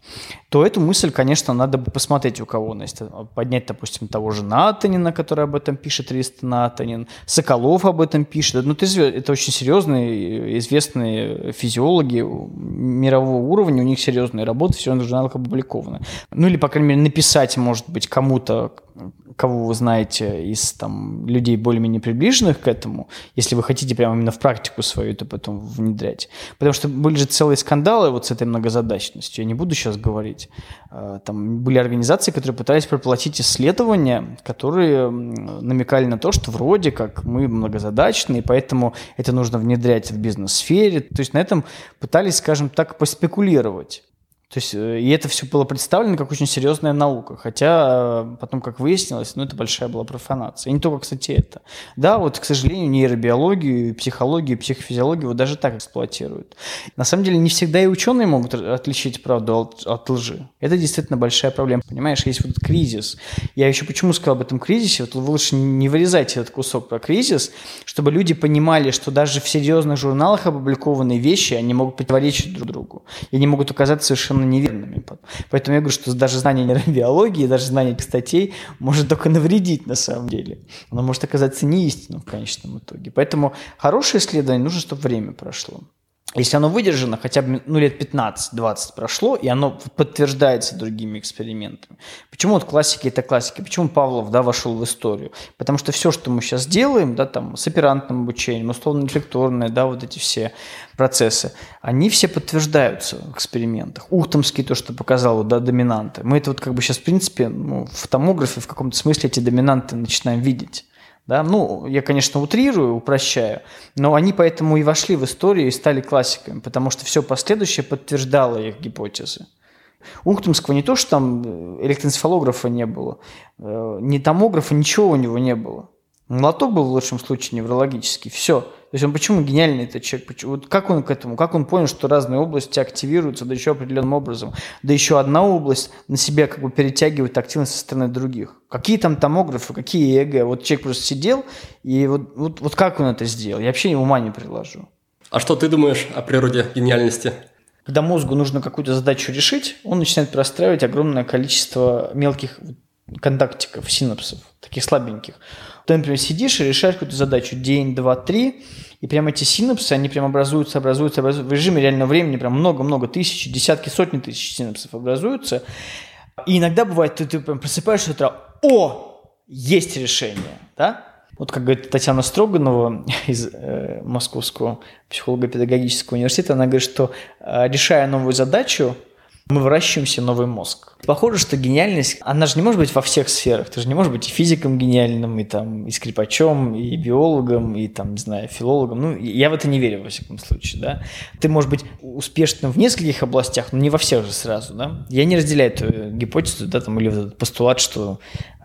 То эту мысль, конечно, надо бы посмотреть у кого она есть. Поднять, допустим, того же Натанина, который об этом пишет, Рист Натанин, Соколов об этом пишет. Ну, это очень серьезные, известные физиологи мирового уровня, у них серьезные работы, все в журналах опубликованы. Ну, или, по крайней мере, написать, может быть, кому-то, кого вы знаете из там, людей более-менее приближенных к этому, если вы хотите прямо именно в практику свою это потом внедрять. Потому что были же целые скандалы вот с этой многозадачностью. Я не буду сейчас говорить. А, там были организации, которые пытались проплатить исследования, которые намекали на то, что вроде как мы многозадачны, и поэтому это нужно внедрять в бизнес-сфере. То есть на этом пытались, скажем так, поспекулировать. То есть, э, и это все было представлено как очень серьезная наука, хотя э, потом, как выяснилось, ну, это большая была профанация. И не только, кстати, это. Да, вот, к сожалению, нейробиологию, психологию, психофизиологию вот даже так эксплуатируют. На самом деле, не всегда и ученые могут отличить правду от, от лжи. Это действительно большая проблема. Понимаешь, есть вот кризис. Я еще почему сказал об этом кризисе? Вот вы лучше не вырезайте этот кусок про кризис, чтобы люди понимали, что даже в серьезных журналах опубликованные вещи, они могут противоречить друг другу. И они могут оказаться совершенно неверными. Поэтому я говорю, что даже знание нейробиологии, даже знание статей может только навредить на самом деле. Оно может оказаться неистинным в конечном итоге. Поэтому хорошее исследование нужно, чтобы время прошло если оно выдержано, хотя бы ну, лет 15-20 прошло, и оно подтверждается другими экспериментами. Почему вот классики это классики? Почему Павлов да, вошел в историю? Потому что все, что мы сейчас делаем, да, там, с оперантным обучением, условно-инфлекторные, да, вот эти все процессы, они все подтверждаются в экспериментах. Ухтомский, то, что показал, да, доминанты. Мы это вот как бы сейчас, в принципе, ну, в томографе в каком-то смысле эти доминанты начинаем видеть. Да? Ну, я, конечно, утрирую, упрощаю, но они поэтому и вошли в историю и стали классиками, потому что все последующее подтверждало их гипотезы. Ухтомского не то, что там э, электроэнцефалографа не было, э, ни томографа, ничего у него не было. Молоток был в лучшем случае неврологический. Все. То есть он почему гениальный этот человек? Почему, вот как он к этому? Как он понял, что разные области активируются, да еще определенным образом? Да еще одна область на себя как бы перетягивает активность со стороны других. Какие там томографы, какие ЭГ? Вот человек просто сидел, и вот, вот, вот как он это сделал? Я вообще ума не приложу. А что ты думаешь о природе гениальности? Когда мозгу нужно какую-то задачу решить, он начинает простраивать огромное количество мелких контактиков, синапсов, таких слабеньких. Ты, например, сидишь и решаешь какую-то задачу день, два, три, и прям эти синапсы, они прям образуются, образуются, образуются. В режиме реального времени прям много-много тысяч, десятки, сотни тысяч синапсов образуются. И иногда бывает, ты, ты прям просыпаешься утра, о, есть решение, да? Вот как говорит Татьяна Строганова [laughs] из э, Московского психолого-педагогического университета, она говорит, что э, решая новую задачу, мы выращиваем себе новый мозг. Похоже, что гениальность, она же не может быть во всех сферах. Ты же не можешь быть и физиком гениальным, и там, и скрипачом, и биологом, и там, не знаю, филологом. Ну, я в это не верю, во всяком случае, да. Ты можешь быть успешным в нескольких областях, но не во всех же сразу, да. Я не разделяю эту гипотезу, да, там, или этот постулат, что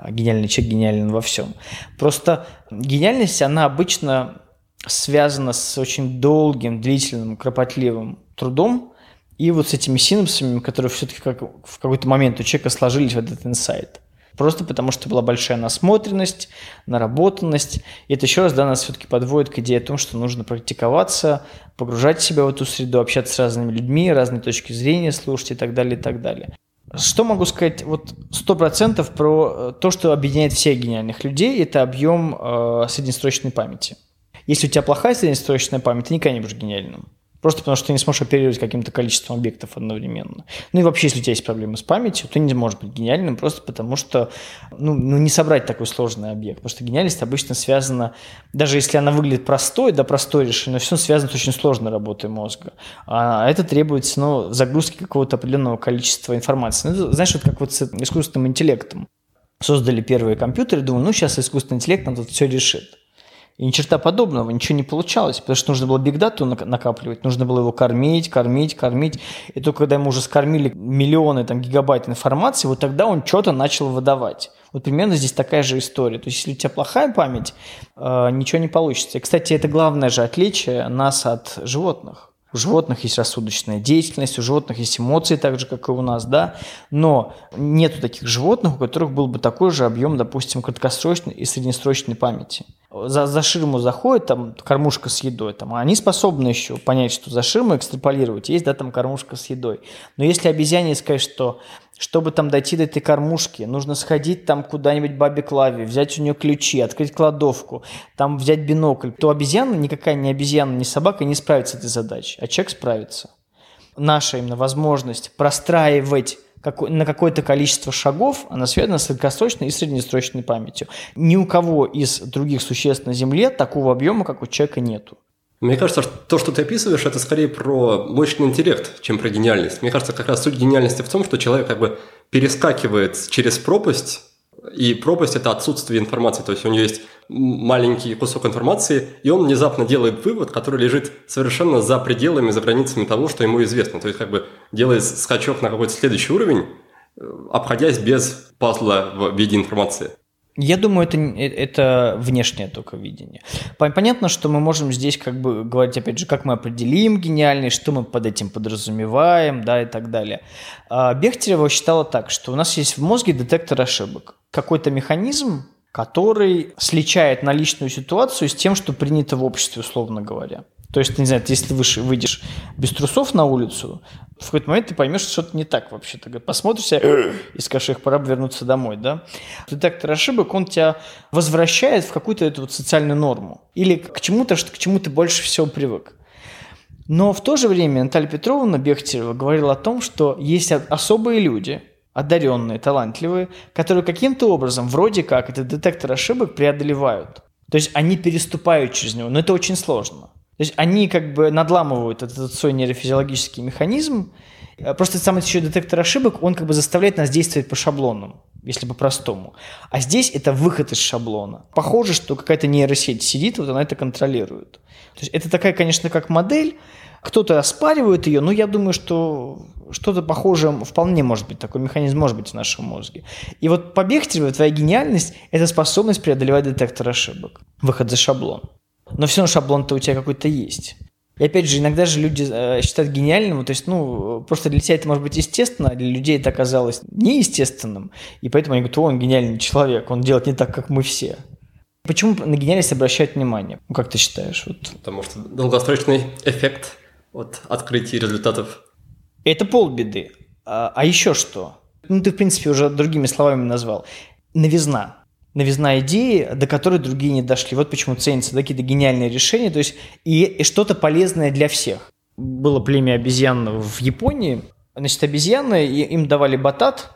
гениальный человек гениален во всем. Просто гениальность, она обычно связана с очень долгим, длительным, кропотливым трудом, и вот с этими синапсами, которые все-таки как, в какой-то момент у человека сложились в этот инсайт. Просто потому, что была большая насмотренность, наработанность. И это еще раз да, нас все-таки подводит к идее о том, что нужно практиковаться, погружать себя в эту среду, общаться с разными людьми, разные точки зрения слушать и так далее, и так далее. Что могу сказать вот сто процентов про э, то, что объединяет всех гениальных людей, это объем э, среднесрочной памяти. Если у тебя плохая среднесрочная память, ты никогда не будешь гениальным. Просто потому, что ты не сможешь оперировать каким-то количеством объектов одновременно. Ну и вообще, если у тебя есть проблемы с памятью, ты не можешь быть гениальным просто потому, что ну, ну не собрать такой сложный объект. Потому что гениальность обычно связана, даже если она выглядит простой, да, простое решение, но все связано с очень сложной работой мозга. А это требуется ну, загрузки какого-то определенного количества информации. Ну, знаешь, вот как вот с искусственным интеллектом. Создали первые компьютеры, думаю, ну сейчас искусственный интеллект нам тут все решит. И ни черта подобного, ничего не получалось, потому что нужно было бигдату накапливать, нужно было его кормить, кормить, кормить. И только когда ему уже скормили миллионы там, гигабайт информации, вот тогда он что-то начал выдавать. Вот примерно здесь такая же история. То есть, если у тебя плохая память, э, ничего не получится. И, кстати, это главное же отличие нас от животных. У животных есть рассудочная деятельность, у животных есть эмоции, так же, как и у нас, да, но нету таких животных, у которых был бы такой же объем, допустим, краткосрочной и среднесрочной памяти за, за ширму заходит, там кормушка с едой, там, они способны еще понять, что за ширму экстраполировать, есть, да, там кормушка с едой. Но если обезьяне сказать, что чтобы там дойти до этой кормушки, нужно сходить там куда-нибудь бабе Клаве, взять у нее ключи, открыть кладовку, там взять бинокль, то обезьяна, никакая не обезьяна, не собака не справится с этой задачей, а человек справится. Наша именно возможность простраивать на какое-то количество шагов, она связана с краткосрочной и среднесрочной памятью. Ни у кого из других существ на Земле такого объема, как у человека, нету. Мне кажется, что то, что ты описываешь, это скорее про мощный интеллект, чем про гениальность. Мне кажется, как раз суть гениальности в том, что человек как бы перескакивает через пропасть И пропасть – это отсутствие информации. То есть у него есть маленький кусок информации, и он внезапно делает вывод, который лежит совершенно за пределами, за границами того, что ему известно. То есть как бы делает скачок на какой-то следующий уровень, э, обходясь без пазла в виде информации. Я думаю, это, э, это внешнее только видение. Понятно, что мы можем здесь как бы говорить, опять же, как мы определим гениальный, что мы под этим подразумеваем, да, и так далее. А Бехтерева считала так, что у нас есть в мозге детектор ошибок. Какой-то механизм, который сличает наличную ситуацию с тем, что принято в обществе, условно говоря. То есть, не знаю, если ты выйдешь без трусов на улицу, в какой-то момент ты поймешь, что что-то не так вообще-то. Посмотришь и скажешь, их пора вернуться домой, да? Детектор ошибок, он тебя возвращает в какую-то эту вот социальную норму. Или к чему-то, что к чему ты больше всего привык. Но в то же время Наталья Петровна Бехтерева говорила о том, что есть особые люди, одаренные, талантливые, которые каким-то образом, вроде как, этот детектор ошибок преодолевают. То есть они переступают через него, но это очень сложно. То есть они как бы надламывают этот свой нейрофизиологический механизм. Э, просто самый еще детектор ошибок, он как бы заставляет нас действовать по шаблонам, если по-простому. А здесь это выход из шаблона. Похоже, что какая-то нейросеть сидит, вот она это контролирует. То есть это такая, конечно, как модель, кто-то оспаривает ее, но я думаю, что что-то похожее вполне может быть, такой механизм может быть в нашем мозге. И вот по Бехтереву твоя гениальность – это способность преодолевать детектор ошибок, выход за шаблон. Но все равно шаблон-то у тебя какой-то есть. И опять же, иногда же люди э, считают гениальным, то есть, ну, просто для тебя это может быть естественно, а для людей это оказалось неестественным, и поэтому они говорят, о, он гениальный человек, он делает не так, как мы все. Почему на гениальность обращают внимание? Ну, как ты считаешь? Вот. Потому что долгосрочный эффект от открытия результатов. Это полбеды. А, а еще что? Ну, ты, в принципе, уже другими словами назвал. Новизна новизна идеи, до которой другие не дошли. Вот почему ценятся да, какие-то гениальные решения, то есть и, и что-то полезное для всех. Было племя обезьян в Японии, значит, обезьяны, им давали батат,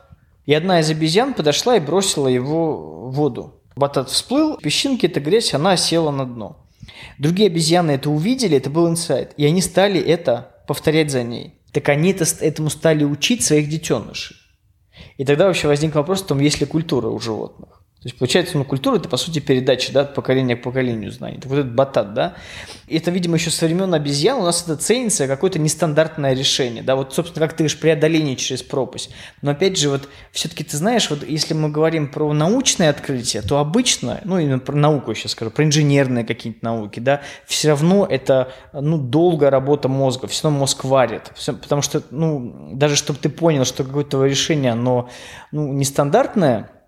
и одна из обезьян подошла и бросила его в воду. Батат всплыл, песчинки, эта грязь, она села на дно. Другие обезьяны это увидели, это был инсайт, и они стали это повторять за ней. Так они это, этому стали учить своих детенышей. И тогда вообще возник вопрос о том, есть ли культура у животных. То есть, получается, ну, культура – это, по сути, передача да, от поколения к поколению знаний. Это вот этот батат, да. И это, видимо, еще со времен обезьян у нас это ценится какое-то нестандартное решение, да. Вот, собственно, как ты говоришь, преодоление через пропасть. Но, опять же, вот все-таки ты знаешь, вот если мы говорим про научные открытия, то обычно, ну, именно про науку я сейчас скажу, про инженерные какие-то науки, да, все равно это, ну, долгая работа мозга, все равно мозг варит. Все, потому что, ну, даже чтобы ты понял, что какое-то решение, оно, ну, нестандартное –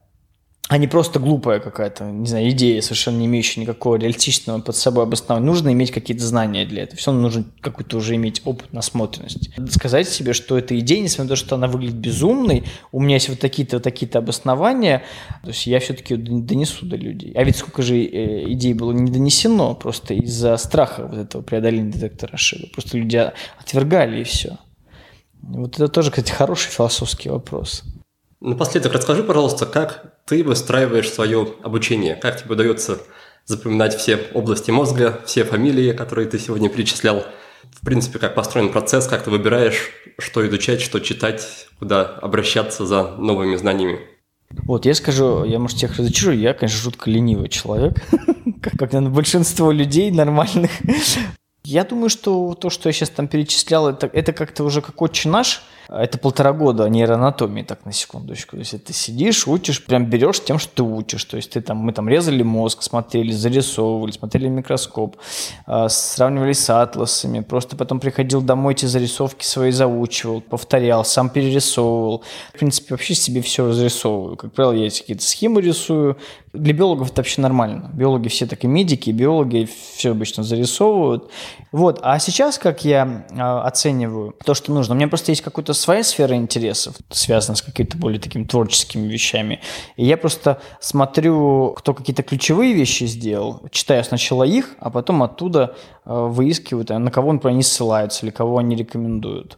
а не просто глупая какая-то, не знаю, идея, совершенно не имеющая никакого реалистичного под собой обоснования. Нужно иметь какие-то знания для этого. Все равно нужно какой-то уже иметь опыт, насмотренность. Сказать себе, что эта идея, несмотря на то, что она выглядит безумной, у меня есть вот такие-то вот такие-то обоснования, то есть я все-таки донесу до людей. А ведь сколько же э, идей было не донесено просто из-за страха вот этого преодоления детектора ошибок. Просто люди отвергали и все. Вот это тоже, кстати, хороший философский вопрос. Напоследок расскажи, пожалуйста, как ты выстраиваешь свое обучение, как тебе удается запоминать все области мозга, все фамилии, которые ты сегодня перечислял. В принципе, как построен процесс, как ты выбираешь, что изучать, что читать, куда обращаться за новыми знаниями. Вот, я скажу, я, может, всех разочарую, я, конечно, жутко ленивый человек, [laughs] как, как наверное, большинство людей нормальных. Я думаю, что то, что я сейчас там перечислял, это, это как-то уже как отче наш – это полтора года нейроанатомии, так, на секундочку. То есть ты сидишь, учишь, прям берешь тем, что ты учишь. То есть ты там, мы там резали мозг, смотрели, зарисовывали, смотрели микроскоп, э, сравнивали с атласами. Просто потом приходил домой, эти зарисовки свои заучивал, повторял, сам перерисовывал. В принципе, вообще себе все разрисовываю. Как правило, я какие-то схемы рисую. Для биологов это вообще нормально. Биологи все так и медики, биологи все обычно зарисовывают. Вот. А сейчас, как я э, оцениваю то, что нужно, у меня просто есть какой-то своя сфера интересов, связанная с какими-то более такими творческими вещами. И я просто смотрю, кто какие-то ключевые вещи сделал, читаю сначала их, а потом оттуда э, выискиваю, на кого, например, они ссылаются или кого они рекомендуют.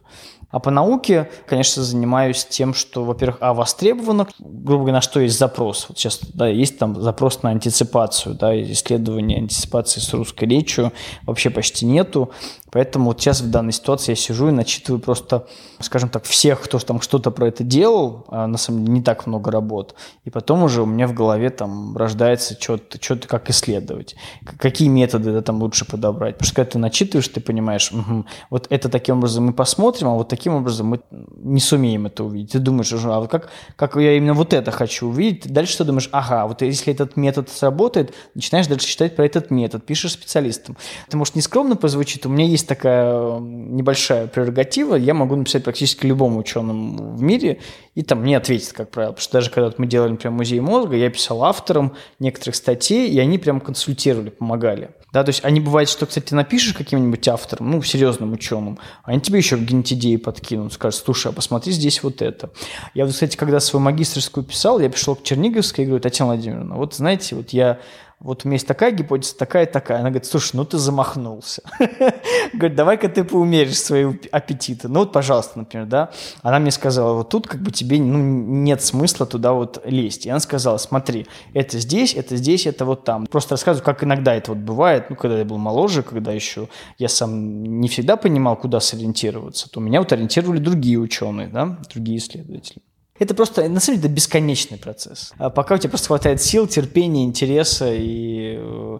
А по науке, конечно, занимаюсь тем, что, во-первых, а востребовано, грубо говоря, на что есть запрос. Вот сейчас да, есть там запрос на антиципацию, да, исследование антиципации с русской речью вообще почти нету. Поэтому вот сейчас в данной ситуации я сижу и начитываю просто, скажем так, всех, кто там что-то про это делал, а на самом деле не так много работ. И потом уже у меня в голове там рождается что-то, что-то как исследовать. Какие методы да, там лучше подобрать. Потому что когда ты начитываешь, ты понимаешь, угу, вот это таким образом мы посмотрим, а вот таким образом мы не сумеем это увидеть. Ты думаешь, а вот как, как я именно вот это хочу увидеть. Дальше ты думаешь, ага, вот если этот метод сработает, начинаешь дальше читать про этот метод, пишешь специалистам. Это может не скромно у меня есть такая небольшая прерогатива, я могу написать практически любому ученому в мире, и там мне ответит, как правило. Потому что даже когда мы делали, например, музей мозга, я писал авторам некоторых статей, и они прям консультировали, помогали. Да, то есть они бывает, что, кстати, напишешь каким-нибудь автором, ну, серьезным ученым, а они тебе еще какие-нибудь подкинут, скажут, слушай, а посмотри здесь вот это. Я кстати, когда свою магистрскую писал, я пришел к Черниговской и говорю, Татьяна Владимировна, вот знаете, вот я вот у меня есть такая гипотеза, такая, такая. Она говорит, слушай, ну ты замахнулся. [laughs] Говорит, давай-ка ты поумеришь свои аппетиты. Ну вот, пожалуйста, например, да. Она мне сказала, вот тут как бы тебе ну, нет смысла туда вот лезть. И она сказала, смотри, это здесь, это здесь, это вот там. Просто рассказываю, как иногда это вот бывает, ну, когда я был моложе, когда еще я сам не всегда понимал, куда сориентироваться, то меня вот ориентировали другие ученые, да, другие исследователи. Это просто, на самом деле, это бесконечный процесс. А пока у тебя просто хватает сил, терпения, интереса. И э,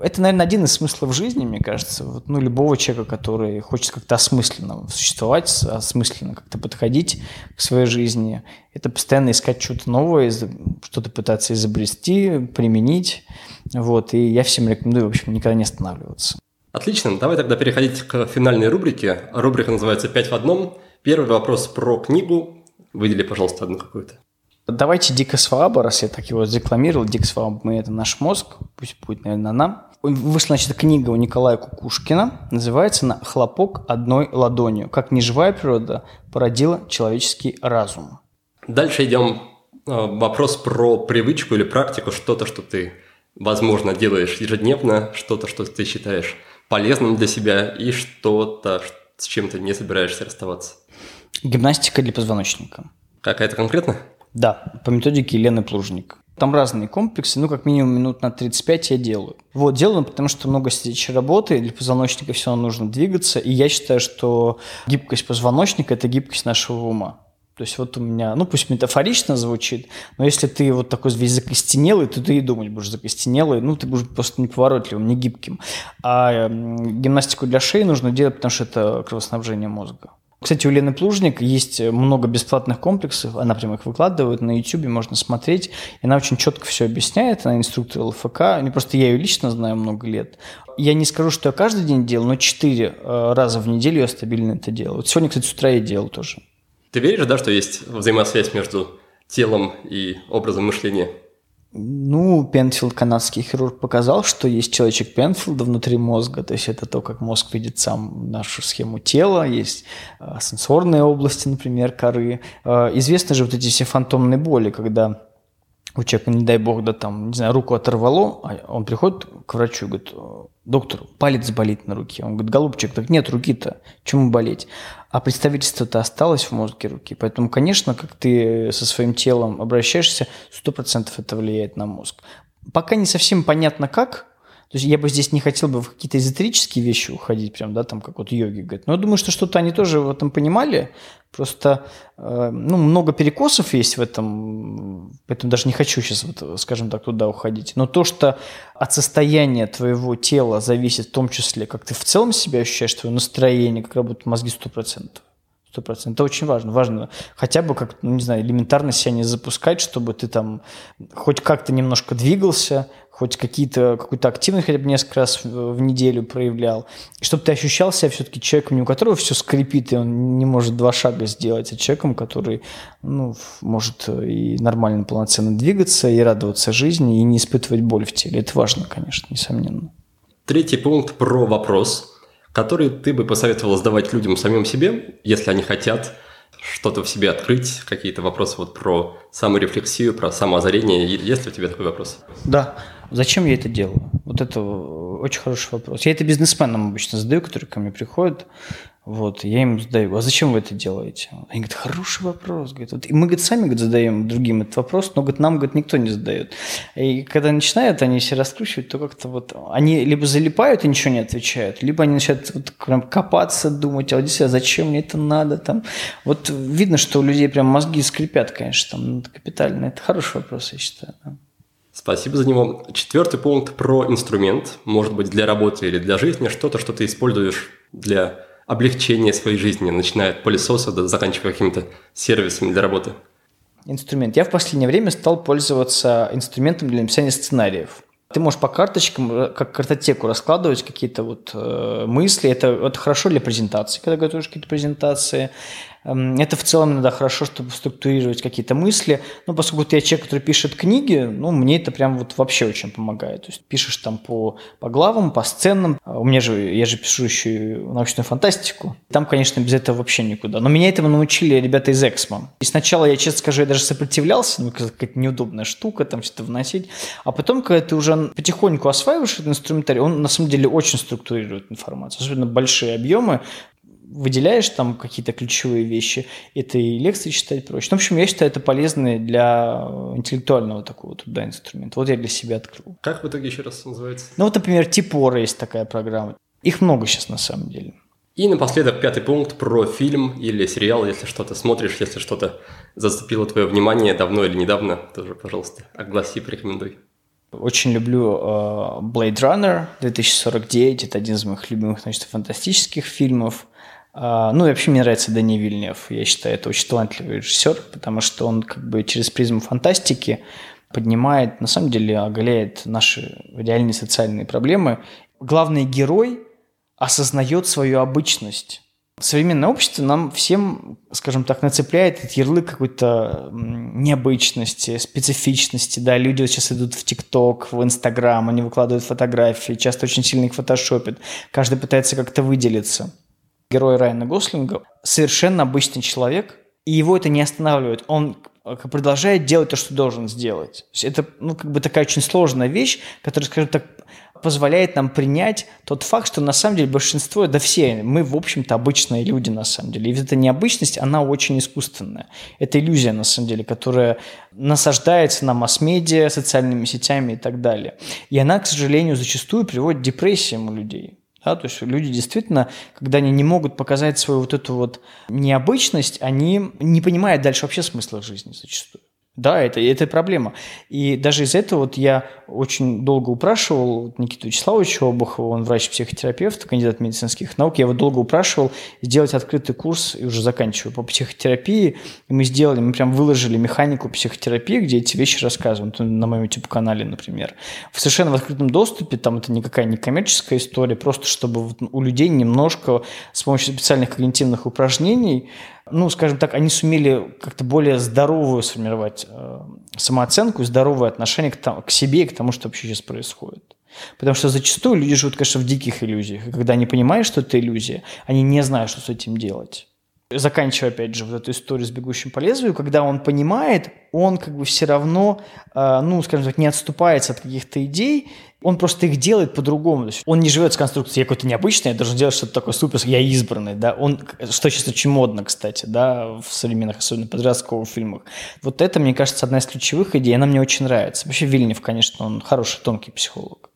это, наверное, один из смыслов жизни, мне кажется. Вот, ну, любого человека, который хочет как-то осмысленно существовать, осмысленно как-то подходить к своей жизни. Это постоянно искать что-то новое, что-то пытаться изобрести, применить. Вот. И я всем рекомендую, в общем, никогда не останавливаться. Отлично. Давай тогда переходить к финальной рубрике. Рубрика называется «Пять в одном». Первый вопрос про книгу, Выдели, пожалуйста, одну какую-то. Давайте Дика Сваба, раз я так его рекламировал. Дик Сваб, мы это наш мозг, пусть будет, наверное, она. Вышла, значит, книга у Николая Кукушкина, называется она «Хлопок одной ладонью. Как неживая природа породила человеческий разум». Дальше идем а, вопрос про привычку или практику, что-то, что ты, возможно, делаешь ежедневно, что-то, что ты считаешь полезным для себя, и что-то, с чем ты не собираешься расставаться. Гимнастика для позвоночника. Какая-то конкретно? Да, по методике Елены Плужник. Там разные комплексы, ну, как минимум минут на 35 я делаю. Вот, делаю, потому что много сидячей работы, для позвоночника все равно нужно двигаться, и я считаю, что гибкость позвоночника – это гибкость нашего ума. То есть вот у меня, ну пусть метафорично звучит, но если ты вот такой весь закостенелый, то ты и думать будешь закостенелый, ну ты будешь просто неповоротливым, не гибким. А гимнастику для шеи нужно делать, потому что это кровоснабжение мозга. Кстати, у Лены Плужник есть много бесплатных комплексов, она прямо их выкладывает на YouTube, можно смотреть. И она очень четко все объясняет, она инструктор ЛФК. Не просто я ее лично знаю много лет. Я не скажу, что я каждый день делал, но четыре э, раза в неделю я стабильно это делал. Вот сегодня, кстати, с утра я делал тоже. Ты веришь, да, что есть взаимосвязь между телом и образом мышления? Ну, Пенфилд, канадский хирург, показал, что есть человечек Пенфилда внутри мозга, то есть это то, как мозг видит сам нашу схему тела, есть э, сенсорные области, например, коры. Э, известны же вот эти все фантомные боли, когда у человека, не дай бог, да там, не знаю, руку оторвало, а он приходит к врачу и говорит, доктор, палец болит на руке. Он говорит, голубчик, так нет руки-то, чему болеть? А представительство-то осталось в мозге руки. Поэтому, конечно, как ты со своим телом обращаешься, 100% это влияет на мозг. Пока не совсем понятно как, то есть я бы здесь не хотел бы в какие-то эзотерические вещи уходить, прям, да, там, как вот йоги говорят. Но я думаю, что что-то они тоже в этом понимали. Просто, э, ну, много перекосов есть в этом, поэтому даже не хочу сейчас, вот, скажем так, туда уходить. Но то, что от состояния твоего тела зависит в том числе, как ты в целом себя ощущаешь, твое настроение, как работают мозги, сто процентов. Сто процентов. Это очень важно. Важно хотя бы как, ну, не знаю, элементарно себя не запускать, чтобы ты там хоть как-то немножко двигался, хоть какие-то, какую-то активность хотя бы несколько раз в, в неделю проявлял, и чтобы ты ощущал себя все-таки человеком, не у которого все скрипит, и он не может два шага сделать, а человеком, который ну, может и нормально, полноценно двигаться, и радоваться жизни, и не испытывать боль в теле. Это важно, конечно, несомненно. Третий пункт про вопрос, который ты бы посоветовал задавать людям самим себе, если они хотят что-то в себе открыть, какие-то вопросы вот про саморефлексию, про самоозарение. Есть ли у тебя такой вопрос? Да. Зачем я это делаю? Вот это очень хороший вопрос. Я это бизнесменам обычно задаю, которые ко мне приходят. Вот, я им задаю, а зачем вы это делаете? Они говорят, хороший вопрос. Говорят, вот, и мы, говорит, сами говорит, задаем другим этот вопрос, но говорит, нам говорит, никто не задает. И когда начинают они все раскручивать, то как-то вот они либо залипают и ничего не отвечают, либо они начинают вот прям копаться, думать, а вот действительно, зачем мне это надо? Там. Вот видно, что у людей прям мозги скрипят, конечно, там ну, капитально. Это хороший вопрос, я считаю. Да. Спасибо за него. Четвертый пункт про инструмент. Может быть, для работы или для жизни. Что-то, что ты используешь для облегчения своей жизни, начиная от пылесоса до заканчивая какими-то сервисами для работы? Инструмент. Я в последнее время стал пользоваться инструментом для написания сценариев. Ты можешь по карточкам, э, как картотеку раскладывать какие-то вот э, мысли. Это, это хорошо для презентации, когда готовишь какие-то презентации. Эм, это в целом иногда хорошо, чтобы структурировать какие-то мысли. Но поскольку я человек, который пишет книги, ну, мне это прям вот вообще очень помогает. То есть пишешь там по, по главам, по сценам. А у меня же, я же пишу еще и научную фантастику. Там, конечно, без этого вообще никуда. Но меня этому научили ребята из Эксмо. И сначала я, честно скажу, я даже сопротивлялся, ну, какая-то неудобная штука, там что-то вносить. А потом, когда ты уже потихоньку осваиваешь этот инструментарий, он на самом деле очень структурирует информацию. Особенно большие объемы выделяешь там какие-то ключевые вещи, и лекции читать проще. Ну, в общем, я считаю, это полезный для интеллектуального такого труда инструмент. Вот я для себя открыл. Как в итоге еще раз называется? Ну, вот, например, Типора есть такая программа. Их много сейчас на самом деле. И напоследок пятый пункт про фильм или сериал, если что-то смотришь, если что-то зацепило твое внимание давно или недавно, тоже, пожалуйста, огласи, порекомендуй. Очень люблю э, Blade Runner 2049, это один из моих любимых значит, фантастических фильмов. А, ну и вообще мне нравится Дани Вильнев. Я считаю, это очень талантливый режиссер, потому что он как бы через призму фантастики поднимает, на самом деле оголяет наши реальные социальные проблемы. Главный герой осознает свою обычность. Современное общество нам всем, скажем так, нацепляет этот ярлык какой-то необычности, специфичности. Да, люди сейчас идут в ТикТок, в Инстаграм, они выкладывают фотографии, часто очень сильно их фотошопят. Каждый пытается как-то выделиться герой Райана Гослинга, совершенно обычный человек, и его это не останавливает. Он продолжает делать то, что должен сделать. То есть это ну, как бы такая очень сложная вещь, которая, скажем так, позволяет нам принять тот факт, что на самом деле большинство, да все, мы, в общем-то, обычные люди на самом деле. И эта необычность, она очень искусственная. Это иллюзия, на самом деле, которая насаждается на масс-медиа, социальными сетями и так далее. И она, к сожалению, зачастую приводит к депрессиям у людей. Да, то есть люди действительно, когда они не могут показать свою вот эту вот необычность, они не понимают дальше вообще смысла жизни зачастую. Да, это, это проблема. И даже из этого вот я очень долго упрашивал Никиту Вячеславовича Обухова, он врач-психотерапевт, кандидат медицинских наук, я его долго упрашивал сделать открытый курс, и уже заканчиваю, по психотерапии. И мы сделали, мы прям выложили механику психотерапии, где эти вещи рассказывают, на моем YouTube-канале, например. В совершенно в открытом доступе, там это никакая не коммерческая история, просто чтобы у людей немножко с помощью специальных когнитивных упражнений ну, скажем так, они сумели как-то более здоровую сформировать э, самооценку, здоровое отношение к, там, к себе и к тому, что вообще сейчас происходит. Потому что зачастую люди живут, конечно, в диких иллюзиях. И когда они понимают, что это иллюзия, они не знают, что с этим делать заканчивая, опять же, вот эту историю с «Бегущим по лезвию», когда он понимает, он как бы все равно, э, ну, скажем так, не отступается от каких-то идей, он просто их делает по-другому. Он не живет с конструкцией «я какой-то необычный, я должен делать что-то такое супер, я избранный», да, он, что сейчас очень модно, кстати, да, в современных, особенно подростковых фильмах. Вот это, мне кажется, одна из ключевых идей, она мне очень нравится. Вообще Вильнев, конечно, он хороший, тонкий психолог.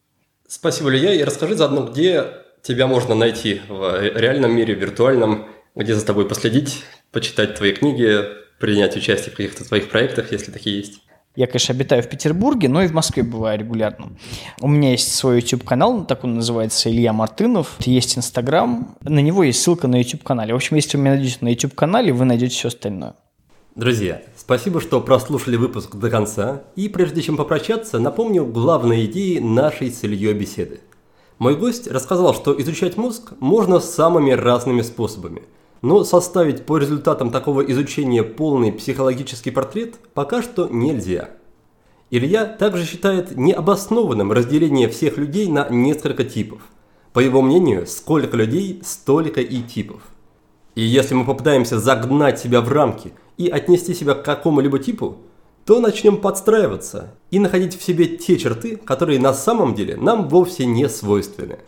Спасибо, Илья, и расскажи заодно, где тебя можно найти в реальном мире, в виртуальном, где за тобой последить, почитать твои книги, принять участие в каких-то твоих проектах, если такие есть? Я, конечно, обитаю в Петербурге, но и в Москве бываю регулярно. У меня есть свой YouTube-канал, так он называется Илья Мартынов. Есть Инстаграм, на него есть ссылка на YouTube-канале. В общем, если вы меня найдете на YouTube-канале, вы найдете все остальное. Друзья, спасибо, что прослушали выпуск до конца. И прежде чем попрощаться, напомню главные идеи нашей с Ильей беседы. Мой гость рассказал, что изучать мозг можно самыми разными способами – но составить по результатам такого изучения полный психологический портрет пока что нельзя. Илья также считает необоснованным разделение всех людей на несколько типов. По его мнению, сколько людей, столько и типов. И если мы попытаемся загнать себя в рамки и отнести себя к какому-либо типу, то начнем подстраиваться и находить в себе те черты, которые на самом деле нам вовсе не свойственны.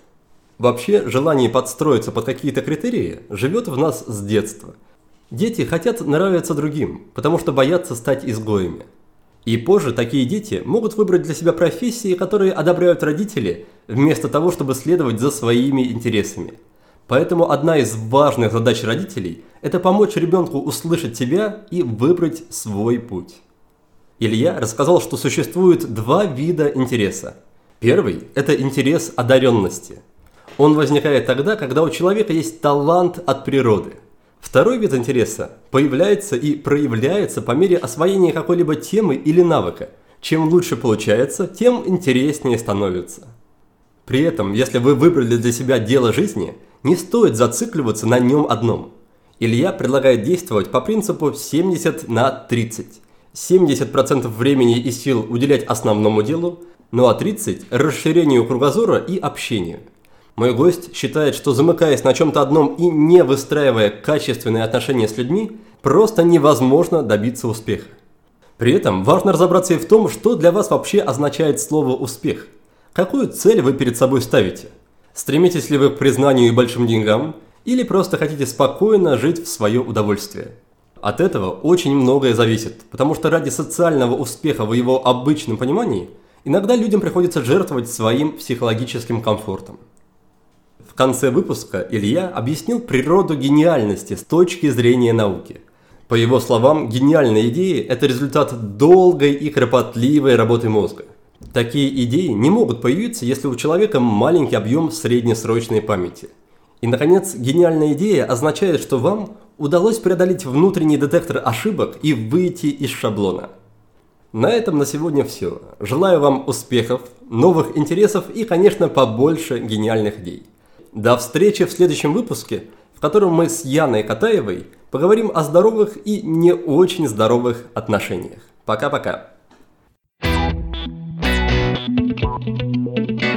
Вообще, желание подстроиться под какие-то критерии живет в нас с детства. Дети хотят нравиться другим, потому что боятся стать изгоями. И позже такие дети могут выбрать для себя профессии, которые одобряют родители, вместо того, чтобы следовать за своими интересами. Поэтому одна из важных задач родителей – это помочь ребенку услышать себя и выбрать свой путь. Илья рассказал, что существует два вида интереса. Первый – это интерес одаренности. Он возникает тогда, когда у человека есть талант от природы. Второй вид интереса появляется и проявляется по мере освоения какой-либо темы или навыка. Чем лучше получается, тем интереснее становится. При этом, если вы выбрали для себя дело жизни, не стоит зацикливаться на нем одном. Илья предлагает действовать по принципу 70 на 30. 70% времени и сил уделять основному делу, ну а 30 – расширению кругозора и общению. Мой гость считает, что замыкаясь на чем-то одном и не выстраивая качественные отношения с людьми, просто невозможно добиться успеха. При этом важно разобраться и в том, что для вас вообще означает слово «успех». Какую цель вы перед собой ставите? Стремитесь ли вы к признанию и большим деньгам, или просто хотите спокойно жить в свое удовольствие? От этого очень многое зависит, потому что ради социального успеха в его обычном понимании иногда людям приходится жертвовать своим психологическим комфортом. Конце выпуска Илья объяснил природу гениальности с точки зрения науки. По его словам, гениальные идеи – это результат долгой и кропотливой работы мозга. Такие идеи не могут появиться, если у человека маленький объем среднесрочной памяти. И, наконец, гениальная идея означает, что вам удалось преодолеть внутренний детектор ошибок и выйти из шаблона. На этом на сегодня все. Желаю вам успехов, новых интересов и, конечно, побольше гениальных идей. До встречи в следующем выпуске, в котором мы с Яной Катаевой поговорим о здоровых и не очень здоровых отношениях. Пока-пока. Thank you.